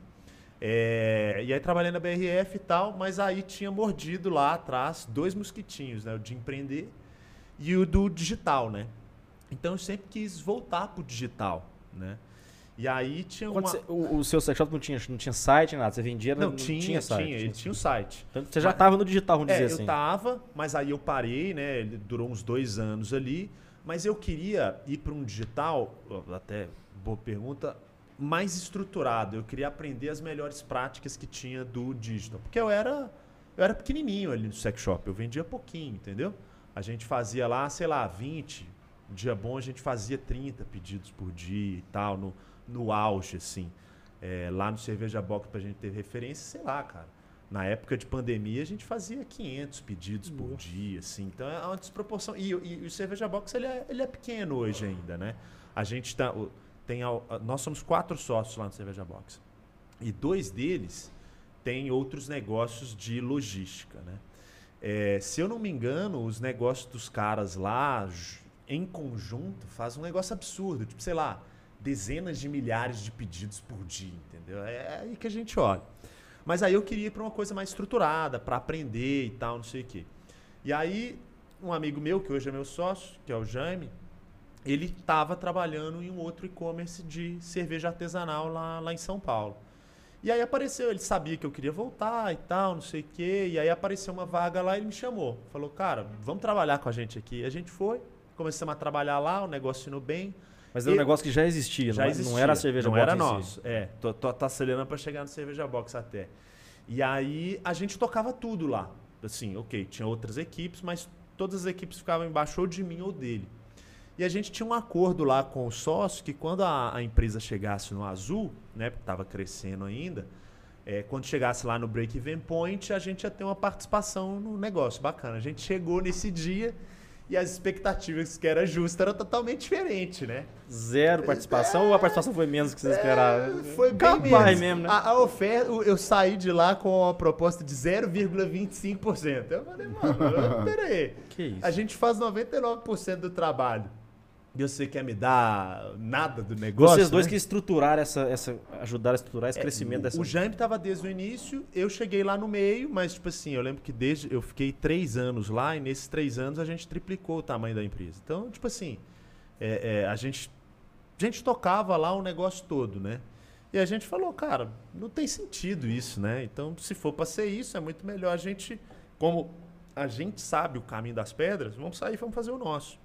É, e aí trabalhei na BRF e tal, mas aí tinha mordido lá atrás dois mosquitinhos, né? O de empreender e o do digital, né? Então eu sempre quis voltar pro digital, né? E aí tinha uma... você- o, o seu sex shop não tinha, não tinha site, nada. Você vendia, Não, não, tinha, tinha site. ele tinha o site. Então, você já estava no digital, vamos É, dizer eu assim. tava, mas aí eu parei, né? Ele durou uns dois anos ali. Mas eu queria ir para um digital, até boa pergunta, mais estruturado. Eu queria aprender as melhores práticas que tinha do digital. Porque eu era, eu era pequenininho ali no sex shop, eu vendia pouquinho, entendeu? A gente fazia lá, sei lá, 20. Um dia bom a gente fazia 30 pedidos por dia e tal, no, no auge, assim. É, lá no Cerveja Box, pra gente ter referência, sei lá, cara. Na época de pandemia, a gente fazia 500 pedidos por Nossa. dia, assim. Então é uma desproporção. E, e- e o Cerveja Box, ele é, ele é pequeno hoje ainda, né? A gente tá, o- tem... Nós somos quatro sócios lá no Cerveja Box. E dois deles têm outros negócios de logística, né? É, se eu não me engano, os negócios dos caras lá, em conjunto, fazem um negócio absurdo. Tipo, sei lá, dezenas de milhares de pedidos por dia, entendeu? É aí que a gente olha. Mas aí eu queria ir para uma coisa mais estruturada, para aprender e tal, não sei o quê. E aí, um amigo meu, que hoje é meu sócio, que é o Jaime, ele estava trabalhando em um outro e-commerce de cerveja artesanal lá, lá em São Paulo. E aí apareceu, ele sabia que eu queria voltar e tal, não sei o quê. E aí apareceu uma vaga lá e ele me chamou. Falou, cara, vamos trabalhar com a gente aqui. A gente foi, começamos a trabalhar lá, o negócio indo bem. Mas era um negócio que já existia, Já não, é- existia. não era a cerveja Não box era em si. nosso. É, tô, tô, tô acelerando pra chegar no cerveja box até. E aí a gente tocava tudo lá. Assim, ok, tinha outras equipes, mas todas as equipes ficavam embaixo ou de mim ou dele. E a gente tinha um acordo lá com o sócio que quando a, a empresa chegasse no azul, né, porque estava crescendo ainda, é, quando chegasse lá no break-even point, a gente ia ter uma participação no negócio. Bacana. A gente chegou nesse dia e as expectativas que era justa era totalmente diferente, né? Zero participação ou a participação foi menos que vocês esperavam? É, Foi bem Capaz menos. mesmo, né? A, a oferta, eu saí de lá com a proposta de 0,25%. Eu falei, mano, pera aí. Que isso? A gente faz 99% do trabalho. E você quer me dar nada do negócio? Vocês dois né? que estruturaram essa, essa. ajudaram a estruturar esse É, crescimento o- dessa. O Jaime estava desde o início, eu cheguei lá no meio, mas, tipo assim, eu lembro que desde. Eu fiquei três anos lá e nesses três anos a gente triplicou o tamanho da empresa. Então, tipo assim, é, é, a, gente, a gente tocava lá o negócio todo, né? E a gente falou, cara, não tem sentido isso, né? Então, se for para ser isso, é muito melhor a gente, como a gente sabe o caminho das pedras, vamos sair e vamos fazer o nosso.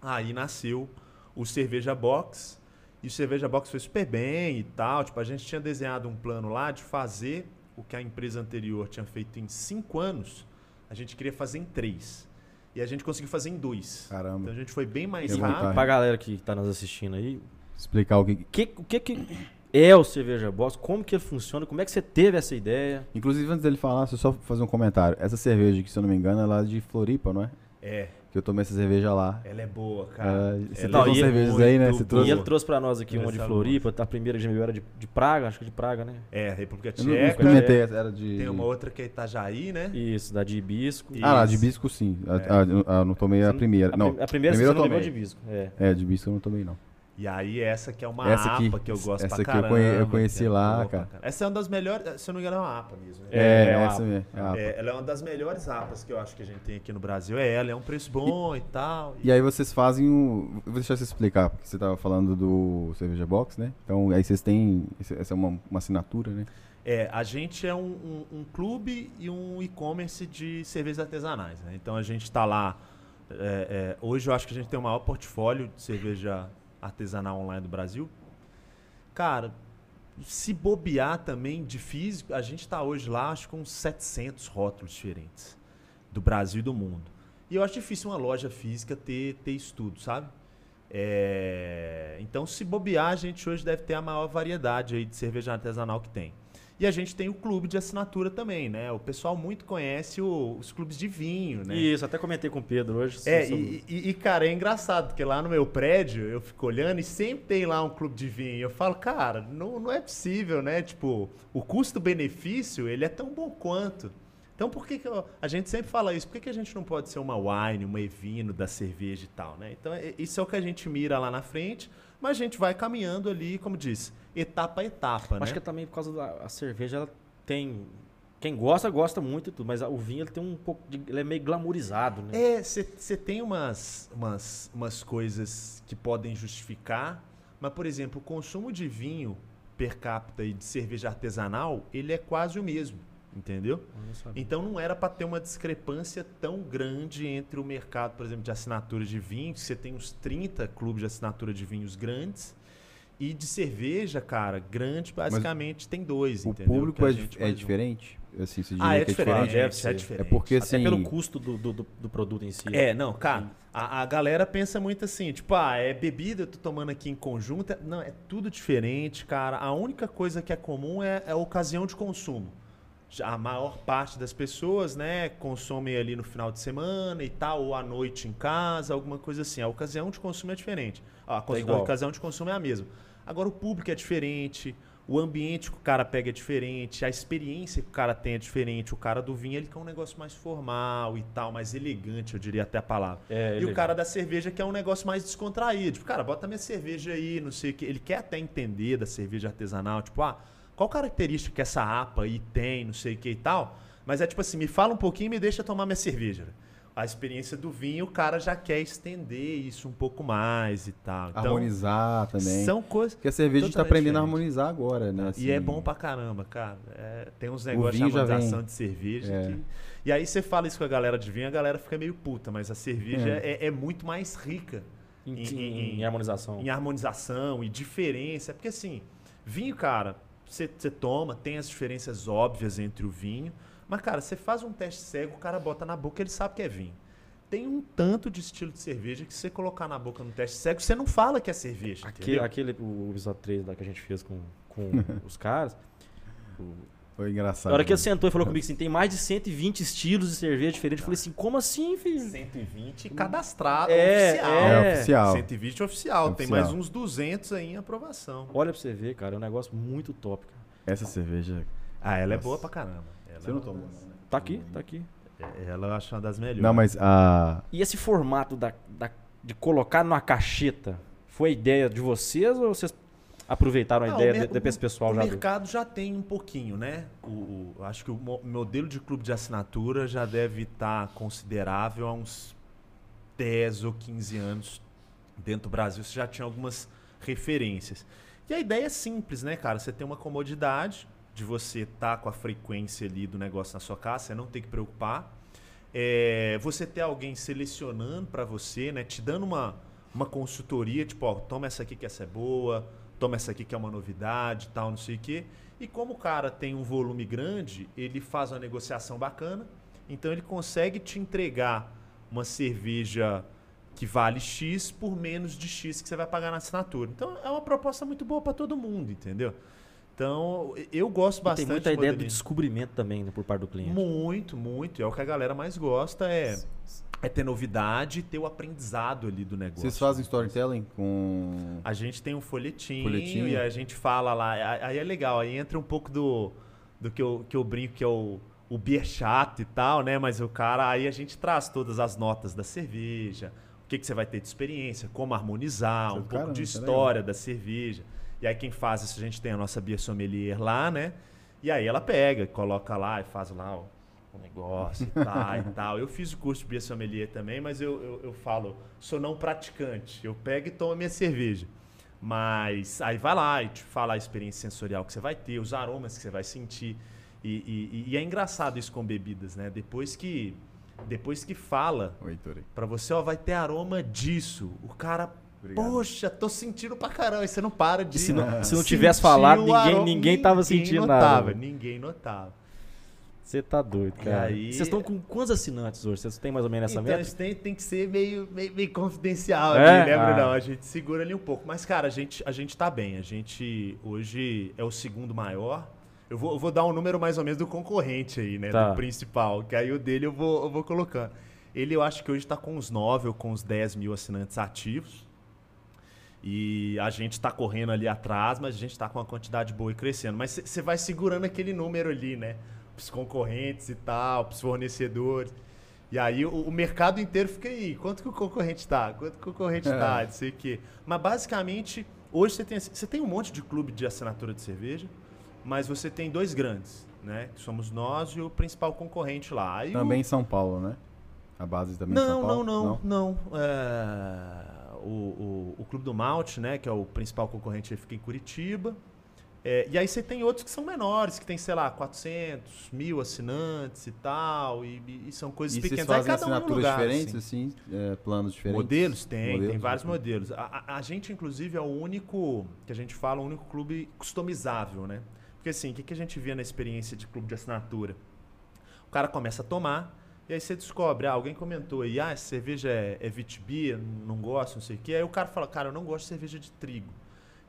Aí nasceu o Cerveja Box. E o Cerveja Box foi super bem e tal. Tipo, a gente tinha desenhado um plano lá de fazer o que a empresa anterior tinha feito em cinco anos. A gente queria fazer em três. E a gente conseguiu fazer em dois. Então Caramba. a gente foi bem mais Tem rápido. Pra galera que tá nos assistindo aí, Explicar o que. que, o que, que é o Cerveja Box? Como que ele funciona? Como é que você teve essa ideia? Inclusive, antes dele falar, deixa eu só fazer um comentário. Essa cerveja, que se eu não me engano, é lá de Floripa, não é? É, eu tomei essa cerveja lá. ela é boa, cara. É, você Ela trouxe é umas cervejas aí, né? Você E trouxe. ele trouxe pra nós aqui uma de Floripa, a primeira que já me veio era de, de Praga, acho que de Praga, né? É, República Eu não, não Tcheca. experimentei, essa era de. Tem uma outra que é Itajaí, né? Isso, da de hibisco. E- Ah, lá, de Isso. bisco sim. A- a- a- eu não tomei a Você não- primeira. A, Não, prim- a primeira primeira você eu não bebeu de tomei. hibisco. É. É, de bisco eu não tomei, não. E aí essa que é uma Essa APA aqui, que eu gosto essa pra aqui eu caramba. conhe- eu conheci que é lá, cara. caramba. Essa é uma das melhores, se eu não me engano é uma APA mesmo. né? É, É, é essa APA. mesmo. é. É, ela é uma das melhores APAs que eu acho que a gente tem aqui no Brasil. É ela, é um preço bom e, tal. E aí vocês fazem o. Vou deixar você explicar, porque você estava falando do Cerveja Box, né? Então aí vocês têm. Essa é uma, uma assinatura, né? É, a gente é um, um- um clube e um e-commerce de cervejas artesanais. né? Então a gente está lá. é, é, hoje eu acho que a gente tem o maior portfólio de cerveja artesanal online do Brasil. Cara, se bobear também de físico, a gente está hoje lá, acho que com 700 rótulos diferentes do Brasil e do mundo. E eu acho difícil uma loja física ter, ter isso tudo, sabe? É, Então, se bobear, a gente hoje deve ter a maior variedade aí de cerveja artesanal que tem. E a gente tem o clube de assinatura também, né? O pessoal muito conhece o- os clubes de vinho, né? Isso, até comentei com o Pedro hoje. É, sobre- e, e- cara, é engraçado, porque lá no meu prédio eu fico olhando e sempre tem lá um clube de vinho. Eu falo, cara, não, não é possível, né? Tipo, o custo-benefício, ele é tão bom quanto. Então, por que, que eu- a gente sempre fala isso? Por que, que a gente não pode ser uma wine, uma evino da cerveja e tal, né? Então, é- isso é o que a gente mira lá na frente, mas a gente vai caminhando ali, como disse, etapa a etapa, né? Acho que é também por causa da cerveja, ela tem. Quem gosta, gosta muito e tudo, mas o vinho ele tem um pouco de. Ele é meio glamourizado, né? É, você tem umas, umas, umas coisas que podem justificar, mas, por exemplo, o consumo de vinho per capita e de cerveja artesanal, ele é quase o mesmo, entendeu? Eu não. Então não era para ter uma discrepância tão grande entre o mercado, por exemplo, de assinatura de vinho, que você tem uns 30 clubes de assinatura de vinhos grandes, e de cerveja, cara, grande, basicamente tem dois, O entendeu? público Que a é, é mais um. diferente? Assim, você Ah, é que diferente, é, ser. diferente. É porque Até assim. pelo custo do, do, do- do produto em si. É, não, cara, a, a galera pensa muito assim, tipo, ah, é bebida, eu tô tomando aqui em conjunto. é- Não, é tudo diferente, cara. A única coisa que é comum é, é a ocasião de consumo. A maior parte das pessoas, né, consome ali no final de semana e tal, ou à noite em casa, alguma coisa assim. A ocasião de consumo é diferente. A, cons- igual. a ocasião de consumo é a mesma. Agora, o público é diferente, o ambiente que o cara pega é diferente, a experiência que o cara tem é diferente. O cara do vinho, ele quer um negócio mais formal e tal, mais elegante, eu diria até a palavra. É, E ele- o cara da cerveja quer um negócio mais descontraído. Tipo, cara, bota minha cerveja aí, não sei o que. Ele quer até entender da cerveja artesanal. Tipo, ah, qual característica que essa APA aí tem, não sei o que e tal. Mas é tipo assim, me fala um pouquinho e me deixa tomar minha cerveja. a experiência do vinho, o cara já quer estender isso um pouco mais e tal. Então, harmonizar também. São coisas. Porque a cerveja a gente tá aprendendo a diferentes. harmonizar agora, né? E é assim. bom pra caramba, cara. É, tem uns negócios de harmonização de cerveja. é. que- E aí você fala isso com a galera de vinho, a galera fica meio puta, mas a cerveja É. é, é muito mais rica Em, Em- em- em- em harmonização. em harmonização e diferença. Porque assim, vinho, cara, você você toma, tem as diferenças óbvias entre o vinho. Mas, cara, você faz um teste cego, o cara bota na boca, ele sabe que é vinho. Tem um tanto de estilo de cerveja que se você colocar na boca no teste cego, você não fala que é cerveja. Aquele, entendeu? aquele o episódio 3 lá que a gente fez com, com os caras. o- Foi engraçado. Na hora que ele sentou e falou comigo assim, tem mais de 120 estilos de cerveja diferentes. Eu falei assim, como assim, filho? 120 cadastrado, É, oficial. é. É oficial. 120 oficial. Tem Oficial. mais uns 200 aí em aprovação. Olha pra você ver, cara, é um negócio muito top, cara. Essa cerveja. Ah, ela é Nossa. boa pra caramba. Ela, Você não tomou, né? Tá aqui, tá aqui. é- Ela eu acho uma das melhores. Não, mas a. E esse formato da, da- de colocar numa cacheta, foi ideia de vocês ou vocês aproveitaram a Ah, ideia o de, desse pessoal o já? viu? mercado já tem um pouquinho, né? O, o- acho que o mo- modelo de clube de assinatura já deve estar considerável há uns 10 ou 15 anos dentro do Brasil. Você já tinha algumas referências. E a ideia é simples, né, cara? Você tem uma comodidade de você estar com a frequência ali do negócio na sua casa, você não tem que preocupar. É, você ter alguém selecionando para você, né? Te dando uma, uma consultoria, tipo, ó, toma essa aqui que essa é boa, toma essa aqui que é uma novidade, tal, não sei o quê. E como o cara tem um volume grande, ele faz uma negociação bacana, então ele consegue te entregar uma cerveja que vale X por menos de X que você vai pagar na assinatura. Então é uma proposta muito boa para todo mundo, entendeu? Então eu gosto E bastante. tem muita de ideia do descobrimento também né, por parte do cliente. Muito, muito. É o que a galera mais gosta, é, é ter novidade e ter o aprendizado ali do negócio. Vocês fazem storytelling com. A gente tem um folhetinho, Folhetinho? e a gente fala lá. Aí é legal, aí entra um pouco do, do que, eu, que eu brinco, que é o, o beer chato e tal, né? Mas o cara, aí a gente traz todas as notas da cerveja, o que, que você vai ter de experiência, como harmonizar, um Caramba, pouco de é história da cerveja. E aí quem faz isso, a gente tem a nossa beer sommelier lá, né? E aí ela pega, coloca lá e faz lá o, o negócio e tal e tal. Eu fiz o curso de beer sommelier também, mas eu, eu, eu falo, sou não praticante. Eu pego e tomo a minha cerveja. Mas aí vai lá e te fala a experiência sensorial que você vai ter, os aromas que você vai sentir. E, e- e é engraçado isso com bebidas, né? Depois que, depois que fala pra você, ó, vai ter aroma disso. O cara, Obrigado. poxa, tô sentindo pra caramba. E você não para de. E se não, se não tivesse falado, ninguém, aroma. ninguém tava sentindo notava, nada. Ninguém notava. Você tá doido, cara. aí- Vocês estão com quantos assinantes hoje? Vocês têm mais ou menos essa então, meta? tem, tem que ser meio, meio, meio confidencial É? ali, né, Ah. Brunão? A gente segura ali um pouco. Mas, cara, a gente, a gente tá bem. A gente hoje é o segundo maior. Eu vou, eu vou dar um número mais ou menos do concorrente aí, né? Tá. Do principal. Que aí o dele eu vou, eu vou colocando. Ele eu acho que hoje tá com uns 9 ou com uns 10 mil assinantes ativos. E a gente tá correndo ali atrás, mas a gente tá com uma quantidade boa e crescendo. Mas você vai segurando aquele número ali, né? Os concorrentes e tal, os fornecedores. E aí o, o mercado inteiro fica aí. Quanto que o concorrente tá? Quanto que o concorrente É. tá? Não sei o quê. Mas basicamente, hoje você tem, você tem um monte de clube de assinatura de cerveja, mas você tem dois grandes, né? Que somos nós e o principal concorrente lá. O- Também em São Paulo, né? A base também em São não, Paulo? não, não, não. É, o, o, o Clube do Malte, né, que é o principal concorrente, ele fica em Curitiba. É, e aí você tem outros que são menores, que tem, sei lá, 400, mil assinantes e tal, e, e são coisas E vocês pequenas. Aí fazem cada um em um assinaturas lugar, diferentes, assim. assim? é, planos diferentes? Modelos? Tem, tem Modelos, vários ok. modelos. A, a- a gente, inclusive, é o único, que a gente fala, o único clube customizável, né? Porque assim, o que, que a gente via na experiência de clube de assinatura? O cara começa a tomar, e aí você descobre, ah, alguém comentou aí, ah, essa cerveja é, é Vitibia, não gosto, não sei o quê. Aí o cara fala, cara, eu não gosto de cerveja de trigo.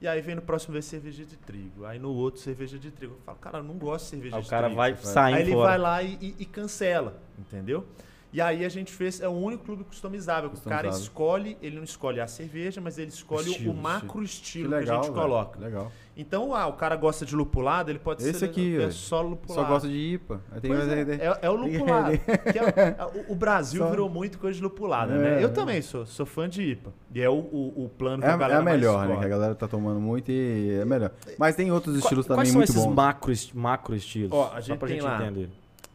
E aí vem no próximo vez cerveja de trigo. Aí no outro cerveja de trigo. Eu falo, cara, eu não gosto de cerveja Aí o de cara trigo. vai saindo Aí ele fora. vai lá e, e- e cancela, entendeu? E aí a gente fez, é o único clube customizável. O cara escolhe, ele não escolhe a cerveja, mas ele escolhe o- Estilo, o macro estilo Que legal, que a gente velho, coloca. Legal. Então, ah, o cara gosta de lupulado, ele pode Esse ser aqui, é só lupulado. Só gosta de IPA. É, é, é o lupulado. que é- é- o, o Brasil Só- virou muito coisa de lupulada, É, né? Eu é. também sou, sou fã de IPA. E é o, o, o plano É, que a- a é galera a melhor, mais né? Que a galera tá tomando muito e é melhor. Mas tem outros estilos Quais também são muito esses bons. macro, est- macro estilos? Ó, a Só gente pra tem gente lá. entender.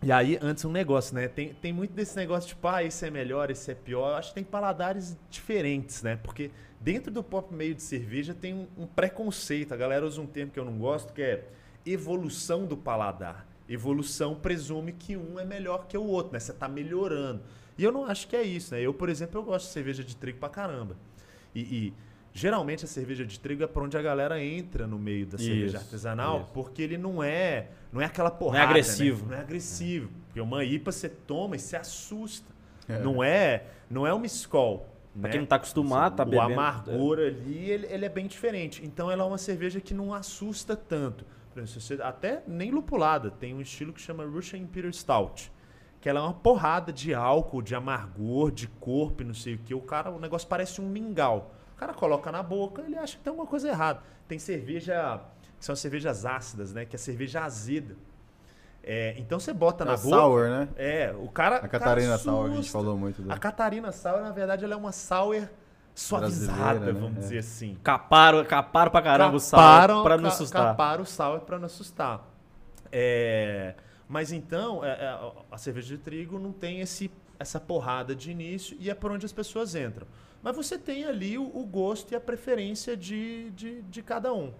E aí, antes um negócio, né? Tem, tem muito desse negócio, tipo, ah, esse é melhor, esse é pior. Eu acho que tem paladares diferentes, né? Porque dentro do próprio meio de cerveja tem um, um preconceito. A galera usa um termo que eu não gosto, que é evolução do paladar. Evolução presume que um é melhor que o outro, né? Você tá melhorando. E eu não acho que é isso, né? Eu, por exemplo, eu gosto de cerveja de trigo pra caramba. E, e geralmente a cerveja de trigo é por onde a galera entra no meio da cerveja Isso, artesanal, isso. porque ele não é, não é aquela porrada, agressivo. né? Não é agressivo. Porque uma IPA você toma e se assusta. É. Não é, não é uma Skol. Pra né? quem não tá acostumado, tá o bebendo. amargor ali, ele, ele é bem diferente. Então ela é uma cerveja que não assusta tanto. Por exemplo, até nem lupulada. Tem um estilo que chama Russian Imperial Stout. Que ela é uma porrada de álcool, de amargor, de corpo e não sei o que. O cara, o negócio parece um mingau. O cara coloca na boca, ele acha que tem alguma coisa errada. Tem cerveja, que são cervejas ácidas, né? Que é cerveja azeda. É, então você bota É na o boca. Sour, né? É, o cara. A Catarina o cara Sour, a gente falou muito do... A Catarina Sour, na verdade, ela é uma sour suavizada, né? vamos É. dizer assim. Caparam, caparam pra caramba o Caparam- sal pra não assustar. Caparam o sour pra não assustar. É, mas então, é, é, a cerveja de trigo não tem esse, essa porrada de início e é por onde as pessoas entram. Mas você tem ali o, o gosto e a preferência de, de, de cada um.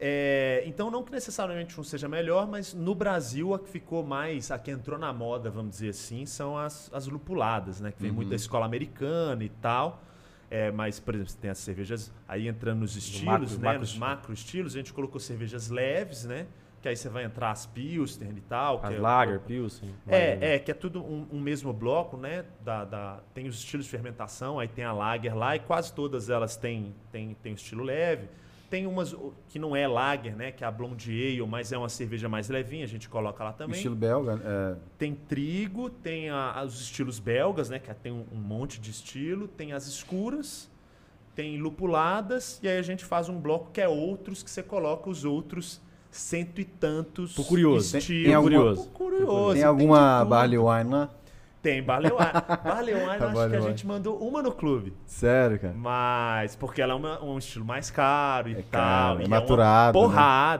É, então, não que necessariamente um seja melhor, mas no Brasil a que ficou mais, a que entrou na moda, vamos dizer assim, são as, as lupuladas, né? Que vem muito da escola americana e tal. É, mas, por exemplo, você tem as cervejas, aí entrando nos estilos, macro- né? macro nos estilo. macro estilos, a gente colocou cervejas leves, né? Que aí você vai entrar as Pilsner e tal. que As é- Lager, Pilsen. é, é, que é tudo um, um mesmo bloco, né? Da, da- tem os estilos de fermentação, aí tem a Lager lá, e quase todas elas têm, têm, têm o estilo leve. Tem umas que não é Lager, né? Que é a Blonde Ale, mas é uma cerveja mais levinha, a gente coloca lá também. Estilo belga, é, Tem trigo, tem a- os estilos belgas, né? Que tem um, um monte de estilo. Tem as escuras, tem lupuladas, e aí a gente faz um bloco que é outros, que você coloca os outros cento e tantos Tô curioso. Tem- estilos. tem alguma- Tô curioso. tem alguma barley wine lá? Tem, Barley Wine. Barley Wine, eu acho Barley que a Wine. gente mandou uma no clube. Sério, cara? Mas, porque ela é uma- um estilo mais caro e É tal. caro, é e maturado, uma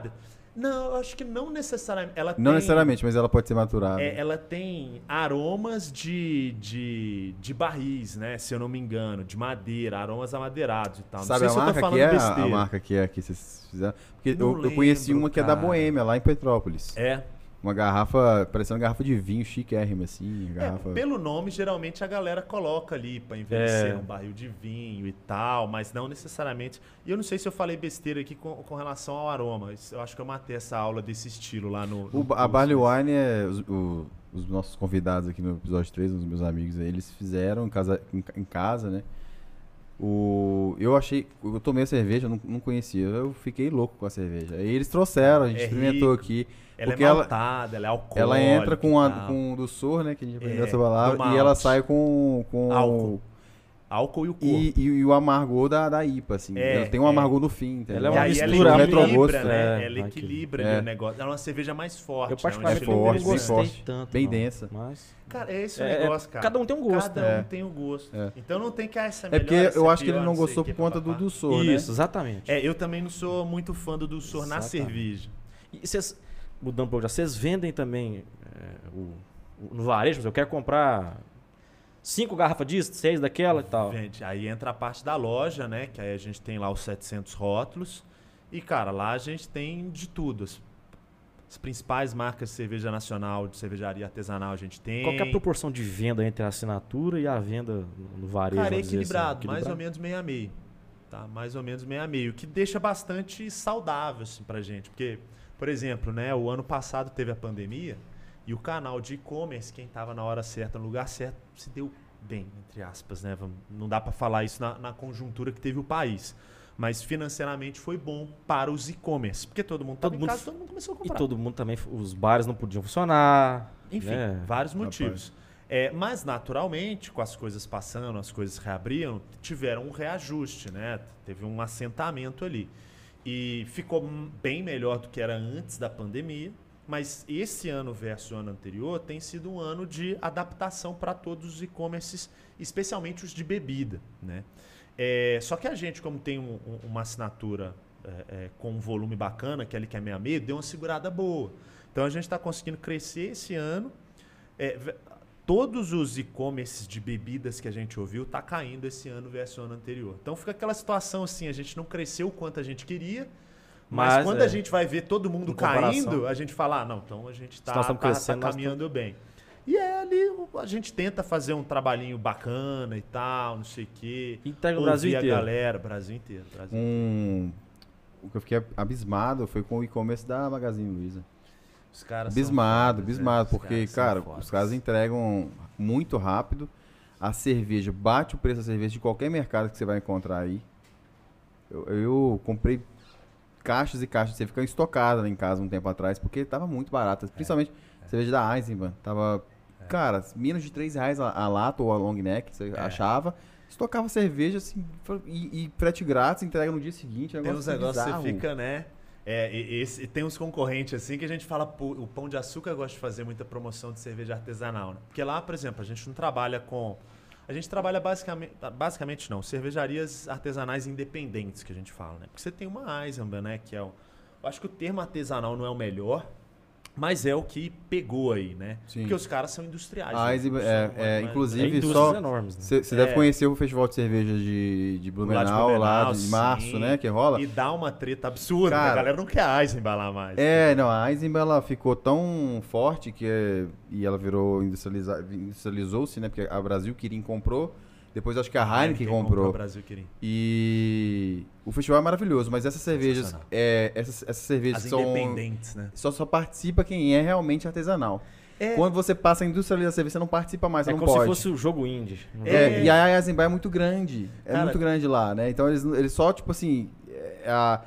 né? Não, eu acho que não necessariamente. Ela Não tem, necessariamente, mas ela pode ser maturada. é, ela tem aromas de, de, de barris, né? Se eu não me engano, de madeira, aromas amadeirados e tal. não Sabe sei a se eu tô marca que é? Besteira. A marca que é que vocês fizeram? Porque Não eu, eu conheci uma que é da cara. Boêmia, lá em Petrópolis. É, Uma garrafa, parecendo uma garrafa de vinho chiquérrima, assim. É, Garrafa... pelo nome, geralmente a galera coloca ali pra envelhecer É. um barril de vinho e tal, mas não necessariamente. E eu não sei se eu falei besteira aqui com, com relação ao aroma. Eu acho que eu matei essa aula desse estilo lá no. no O, a Barley Wine é. Os, o- os nossos convidados aqui no episódio 3, os meus amigos aí, eles fizeram em casa, em, em casa né? O, eu achei. Eu tomei a cerveja, não, não conhecia. Eu fiquei louco com a cerveja. Aí eles trouxeram, a gente É experimentou rico. aqui. Ela porque é ela- maltada, ela é alcoólica. Ela entra com, a, com o doçor, né? Que a gente aprendeu É, essa palavra. do E ela sai com. com Álcool. Álcool e o corpo. E, e, e o amargor da, da IPA, assim. É, ela tem um é. amargor no fim, entendeu? Ela é uma mistura, ela um equilibra, retrogosto, né? é, ela equilibra É. o negócio. Ela é uma cerveja mais forte. Eu né? particularmente É não forte, bem gostei forte. tanto. Bem não. densa. Mas Cara, é esse o É, negócio, cara. cada um tem um gosto. Cada um É. tem um gosto. É. Então não tem que ah, essa é É melhor, porque essa eu é acho que ele não gostou por conta do doçor, né? isso, exatamente. É, eu também não sou muito fã do doçor na cerveja. E vocês, mudando um pouco já, vocês vendem também é, o, o- no varejo? Eu quero comprar cinco garrafas disso, seis daquela e tal. Gente, aí entra a parte da loja, né? Que aí a gente tem lá os 700 rótulos. E, cara, lá a gente tem de tudo. As, as principais marcas de cerveja nacional, de cervejaria artesanal, a gente tem. Qual é a proporção de venda entre a assinatura e a venda no- varejo? Cara, é assim? equilibrado, mais ou menos meio a meio. Tá? Mais ou menos meio a meio. O que deixa bastante saudável, assim, pra gente. Porque, por exemplo, né? O ano passado teve a pandemia e o canal de e-commerce, quem tava na hora certa, no lugar certo, se deu bem, entre aspas, né? Não dá pra falar isso na, na conjuntura que teve o país. Mas financeiramente foi bom para os e-commerce. Porque todo mundo Todo em mundo casa, todo mundo começou a E comprar. todo mundo também, os bares não podiam funcionar. Enfim, né? vários motivos. É, mas, naturalmente, com as coisas passando, as coisas reabriam, tiveram um reajuste, né? Teve um assentamento ali. E ficou bem melhor do que era antes da pandemia. Mas esse ano versus o ano anterior tem sido um ano de adaptação para todos os e-commerces, especialmente os de bebida, né? É, só que a gente, como tem um- um- uma assinatura é, é, com um volume bacana, que é ali que é meia meia, deu uma segurada boa. Então a gente está conseguindo crescer esse ano é, todos os e-commerces de bebidas que a gente ouviu tá caindo esse ano versus o ano anterior. Então fica aquela situação assim, a gente não cresceu o quanto a gente queria, mas, Mas, quando é, a gente vai ver todo mundo comparação. caindo, a gente fala, ah, não, então a gente tá, estamos tá- tá nós caminhando bem. E é ali, o- a gente tenta fazer um trabalhinho bacana e tal, não sei o quê. Entrega no Ouvir Brasil a inteiro. galera, Brasil inteiro. Brasil Um, o que eu fiquei abismado foi com o e-commerce da Magazine Luiza. Os caras são Abismado, fodas, né? abismado, Os porque, cara, os caras entregam muito rápido. A cerveja bate o preço da cerveja de qualquer mercado que você vai encontrar aí. Eu, eu comprei caixas e caixas, você ficou estocada lá em casa um tempo atrás, porque tava muito barata. Principalmente cerveja da Eisenbahn. Tava, cara, menos de 3 reais a, a lata ou a long neck, você É. achava. Estocava cerveja assim, e, e frete grátis, entrega no dia seguinte. é Tem uns negócio negócios que você fica, né? É, e- esse, e tem uns concorrentes assim que a gente fala, pô, o Pão de Açúcar gosta de fazer muita promoção de cerveja artesanal, né? Porque lá, por exemplo, a gente não trabalha com. A gente trabalha basicamente. Basicamente não, cervejarias artesanais independentes que a gente fala, né? Porque você tem uma Eisenbahn, né? Que é o. Eu acho que o termo artesanal não é o melhor, mas é o que pegou aí, né? Sim. Porque os caras são industriais. A né? É, é, uma- inclusive, É só- enormes, né? Você É. deve conhecer o festival de cerveja de, de Blumenau, lá de, Blumenau, março, sim. né? Que rola. E dá uma treta absurda, Cara, a galera não quer a Eisenbahn lá mais. É, não, a Eisenbahn ela ficou tão forte que é- e ela virou industrializa- industrializou-se, né? Porque a Brasil Kirin comprou, depois acho que a Heineken comprou. o Brasil. E o festival é maravilhoso, mas essas cervejas, é, essas, essas cervejas As são independentes, né? só só participa quem é realmente artesanal. É, Quando você passa a industrializar a cerveja, você não participa mais, você É não como pode. se fosse o jogo indie. É, É. e a Eisenbahn é muito grande. É Cara- muito grande lá, né? Então eles, eles só, tipo assim. é, a-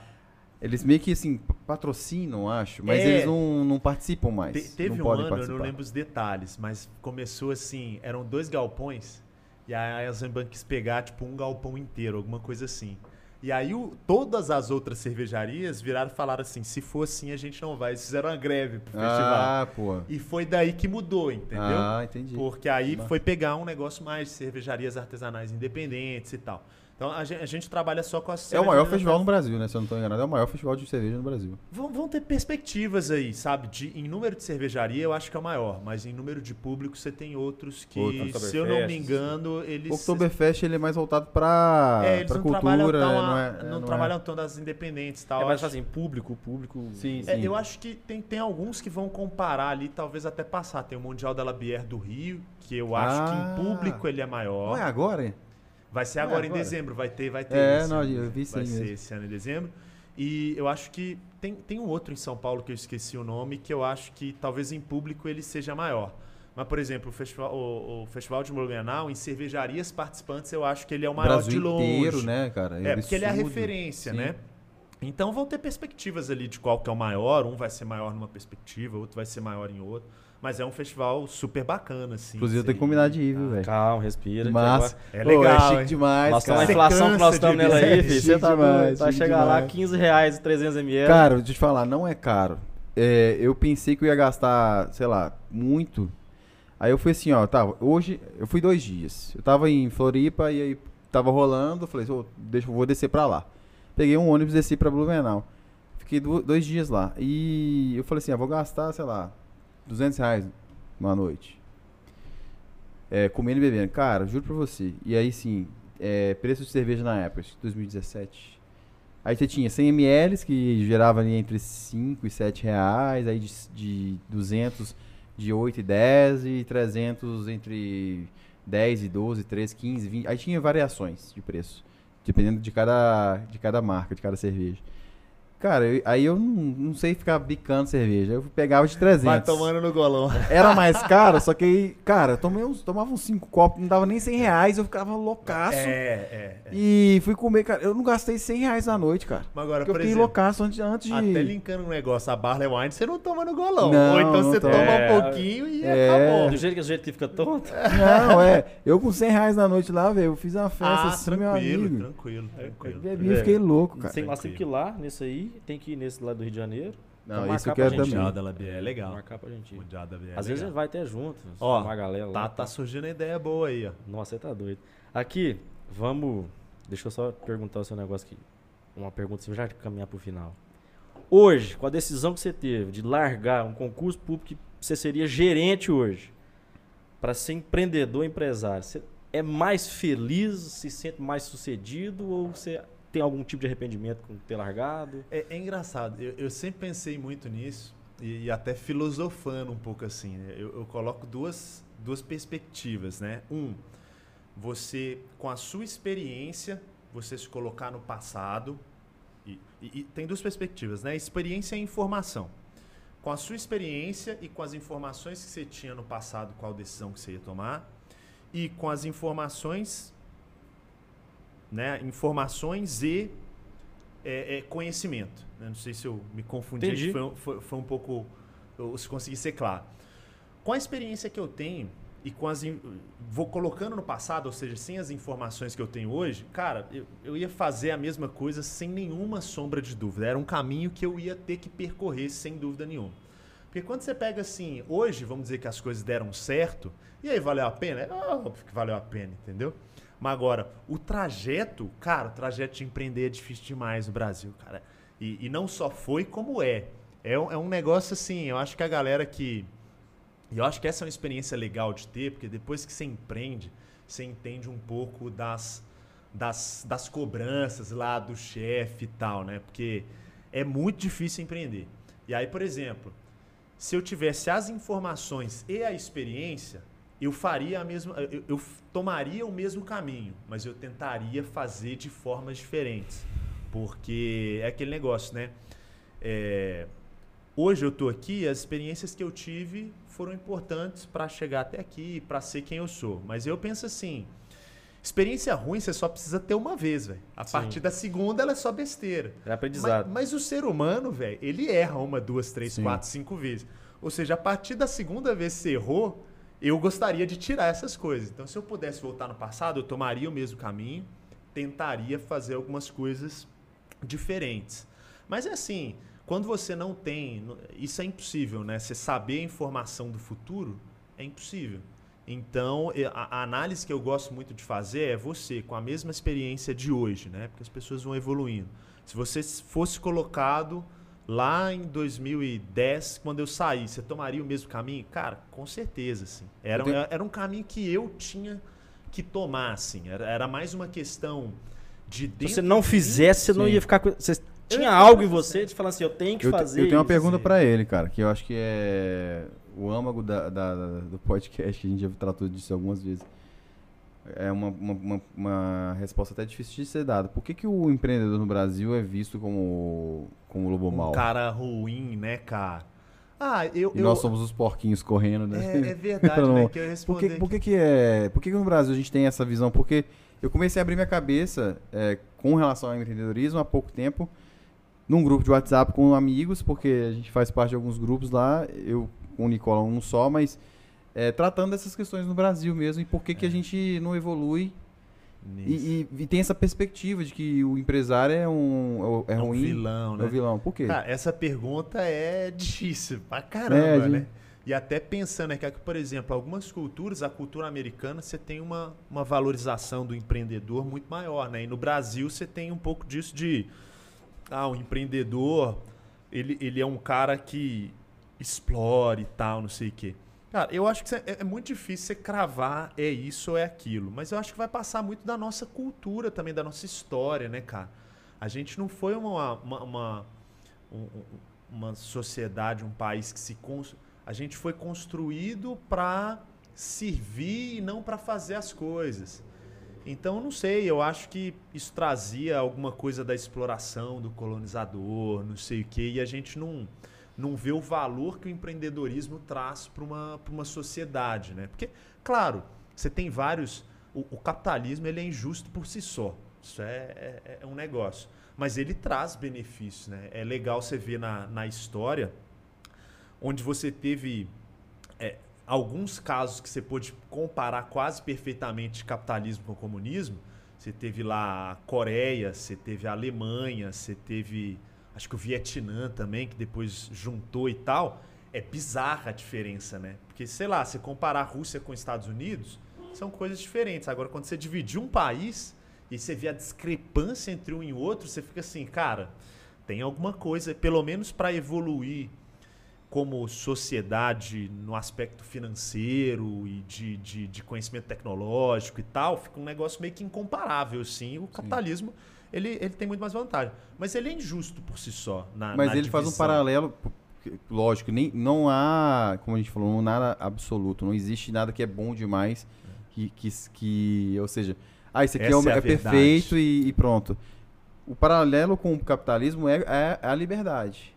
eles meio que assim, patrocinam, acho, mas É. eles não, não participam mais. Te- teve não um podem ano, eu participar. não lembro os detalhes, mas começou assim, eram dois galpões, e a Eisenbahn quis pegar, tipo, um galpão inteiro, alguma coisa assim. E aí o- todas as outras cervejarias viraram e falaram assim, se for assim, a gente não vai. Eles fizeram uma greve pro festival. Ah, pô. E foi daí que mudou, entendeu? Ah, entendi. Porque aí foi pegar um negócio mais de cervejarias artesanais independentes e tal. Então a gente, a gente trabalha só com as É o maior festival no Brasil, né? Se eu não estou enganado, é o maior festival de cerveja no Brasil. Vão, vão ter perspectivas aí, sabe? De, em número de cervejaria, eu acho que é o maior, mas em número de público, você tem outros que, se eu não me engano, eles. O Oktoberfest ele é mais voltado pra, é, eles pra não cultura, trabalham tão, não a- é, é, não não trabalham tão das independentes e tal. É mais acho- assim, público, público. Sim, é, sim. eu acho que tem, tem alguns que vão comparar ali, talvez até passar. Tem o Mundial da Labière do Rio, que eu acho que Ah. em público ele é maior. Não é agora? hein? Vai ser Não é agora, em agora? dezembro, vai ter, vai ter. É, não, ano eu vi sim Vai ser mesmo. esse ano em dezembro. E eu acho que tem, tem um outro em São Paulo que eu esqueci o nome, que eu acho que talvez em público ele seja maior. Mas, por exemplo, o festival, o, o festival de Blumenau, em cervejarias participantes, eu acho que ele é o maior Brasil de longe. inteiro, né, cara? É, porque ele é a referência, Sim. né? Então vão ter perspectivas ali de qual que é o maior. Um vai ser maior numa perspectiva, outro vai ser maior em outro. Mas é um festival super bacana, assim. Inclusive eu tenho que combinar de ir, viu, tá? velho? Calma, respira. Massa. É Pô, legal, é chique hein? demais, Nós cara. inflação que nós estamos nela aí, filho. Você tá demais. Vai chegar lá, demais. 15 reais, 300 ml. Cara, deixa eu te falar, não é caro. É, eu pensei que eu ia gastar, sei lá, muito. Aí eu fui assim, ó, tá, hoje eu fui dois dias. Eu tava em Floripa e aí tava rolando, eu falei, ô, deixa, eu vou descer pra lá. Peguei um ônibus e desci pra Blumenau. Fiquei du- dois dias lá. E eu falei assim, ah, vou gastar, sei lá, 200 reais uma noite. É, comendo e bebendo. Cara, juro pra você. E aí sim, é, preço de cerveja na época, acho que 2017. Aí você tinha 100 ml, que gerava ali entre 5 e 7 reais. Aí de, de 200, de 8 e 10. E 300 entre 10 e 12, 13, 15, 20. Aí tinha variações de preço. Dependendo de cada, de cada marca, de cada cerveja. Cara, eu- aí eu não, não sei ficar bicando cerveja. Eu pegava de 300. Vai tomando no golão. Era mais caro, só que aí, cara, eu tomei uns, tomava uns 5 copos, não dava nem 100 reais, eu ficava loucaço. É, é, é. E fui comer, cara. Eu não gastei 100 reais na noite, cara. Mas agora, Porque eu por fiquei exemplo, loucaço antes, antes de. até linkando um negócio, a Barley Wine, você não toma no golão. Não, Ou então não você toma É. um pouquinho e É. acabou. Do jeito que a gente fica tonto. Não, é. Eu com 100 reais na noite lá, velho, eu fiz uma festa Ah, assim, meu tranquilo, amigo. tranquilo, Eu tranquilo. bebi e fiquei louco, cara. Nós temos que lá nesse aí, tem que ir nesse lá do Rio de Janeiro. Não, Pra isso eu marcar quero pra gente. também. Mundial da é legal. Marcar pra gente ir. Mundial da Labier é Às vezes a legal. gente vai até junto. Ó, uma galera Tá, lá. tá surgindo ideia boa aí, ó. Nossa, você tá doido. Aqui, vamos. Deixa eu só perguntar o seu negócio aqui. Uma pergunta, você já caminhar pro final. Hoje, com a decisão que você teve de largar um concurso público que você seria gerente hoje, para ser empreendedor, empresário, você é mais feliz, se sente mais sucedido ou você tem algum tipo de arrependimento com ter largado? É, é engraçado, eu, eu, sempre pensei muito nisso e, e, até filosofando um pouco assim. Né? Eu, eu coloco duas, duas perspectivas, né? Um, você, com a sua experiência, você se colocar no passado. E, e, e, tem duas perspectivas, né? Experiência e informação. Com a sua experiência e com as informações que você tinha no passado, qual decisão que você ia tomar, e com as informações, né? Informações e é, é, conhecimento. Né? Não sei se eu me confundi, foi, foi, foi um pouco. Eu, se consegui ser claro. Com a experiência que eu tenho, e com as vou colocando no passado, ou seja, sem as informações que eu tenho hoje, cara, eu, eu ia fazer a mesma coisa sem nenhuma sombra de dúvida. Era um caminho que eu ia ter que percorrer sem dúvida nenhuma. Porque quando você pega assim, hoje, vamos dizer que as coisas deram certo, e aí valeu a pena? É óbvio que valeu a pena, entendeu? Mas agora, o trajeto, cara, o trajeto de empreender é difícil demais no Brasil, cara. E, e não só foi, como é. É um, é um negócio assim, eu acho que a galera que e eu acho que essa é uma experiência legal de ter, porque depois que você empreende, você entende um pouco das, das, das cobranças lá do chefe e tal, né? Porque é muito difícil empreender. E aí, por exemplo, se eu tivesse as informações e a experiência, eu faria a mesma, eu, eu tomaria o mesmo caminho, mas eu tentaria fazer de formas diferentes, porque é aquele negócio, né? É, hoje eu estou aqui, as experiências que eu tive foram importantes para chegar até aqui, para ser quem eu sou. Mas eu penso assim, experiência ruim você só precisa ter uma vez, velho. A Sim. partir da segunda ela é só besteira. É aprendizado. Mas, mas o ser humano, velho, ele erra uma, duas, três, Sim. quatro, cinco vezes. Ou seja, a partir da segunda vez que você errou, eu gostaria de tirar essas coisas. Então, se eu pudesse voltar no passado, eu tomaria o mesmo caminho, tentaria fazer algumas coisas diferentes. Mas é assim, quando você não tem, isso é impossível, né? Você saber a informação do futuro é impossível. Então, a, análise que eu gosto muito de fazer é você, com a mesma experiência de hoje, né? Porque as pessoas vão evoluindo. Se você fosse colocado lá em 2010, quando eu saí, você tomaria o mesmo caminho? Cara, com certeza, sim. Era, tenho... era um caminho que eu tinha que tomar, assim. Era, era mais uma questão de dentro. Se você não fizesse, você não ia ficar. Você tinha algo em você de falar assim, eu tenho que eu fazer. Eu tenho uma pergunta para ele, cara, que eu acho que é o âmago da, da, do podcast, que a gente já tratou disso algumas vezes. É uma, uma, uma, resposta até difícil de ser dada. Por que, que o empreendedor no Brasil é visto como, como lobo um mau? cara ruim, né, cara? Ah, eu, e nós somos os porquinhos correndo, né? É, é verdade, né? Que eu por que, por que, que é. Por que, que no Brasil a gente tem essa visão? Porque eu comecei a abrir minha cabeça é, com relação ao empreendedorismo há pouco tempo num grupo de WhatsApp com amigos, porque a gente faz parte de alguns grupos lá, eu com o Nicola um só, mas é, tratando dessas questões no Brasil mesmo e por que, é. que a é. gente não evolui e, e, e, tem essa perspectiva de que o empresário é um é, é, é ruim, um vilão, né? É um vilão. Por quê? Cara, essa pergunta é difícil pra caramba, é, gente... né? E até pensando é que, por exemplo, algumas culturas, a cultura americana, você tem uma, uma valorização do empreendedor muito maior, né? E no Brasil você tem um pouco disso de ah, o empreendedor, ele, ele é um cara que explore e tal, não sei o quê. Cara, eu acho que é, é, muito difícil você cravar é isso ou é aquilo. Mas eu acho que vai passar muito da nossa cultura também, da nossa história, né, cara? A gente não foi uma, uma, uma, uma sociedade, um país que se. A gente foi construído para servir e não para fazer as coisas. Então, não sei, eu acho que isso trazia alguma coisa da exploração do colonizador, não sei o quê, e a gente não, não vê o valor que o empreendedorismo traz para uma, uma sociedade, né? Porque, claro, você tem vários... O, o capitalismo ele é injusto por si só, isso é, é, é um negócio. Mas ele traz benefícios, né? É legal você ver na, na história onde você teve é, alguns casos que você pôde comparar quase perfeitamente capitalismo com comunismo. Você teve lá a Coreia, você teve a Alemanha, você teve acho que o Vietnã também, que depois juntou e tal. É bizarra a diferença, né? Porque, sei lá, se comparar a Rússia com os Estados Unidos, são coisas diferentes. Agora, quando você dividir um país e você vê a discrepância entre um e outro, você fica assim, cara, tem alguma coisa, pelo menos para evoluir como sociedade no aspecto financeiro e de, de, de, conhecimento tecnológico e tal, fica um negócio meio que incomparável, sim. O capitalismo, ele, ele tem muito mais vantagem. Mas ele é injusto por si só. Na, Mas na ele divisão. faz um paralelo, lógico, nem, não há, como a gente falou, não nada absoluto. Não existe nada que é bom demais, que, que, que ou seja, ah, esse aqui é, Essa é é perfeito e, e pronto. O paralelo com o capitalismo é, é a liberdade.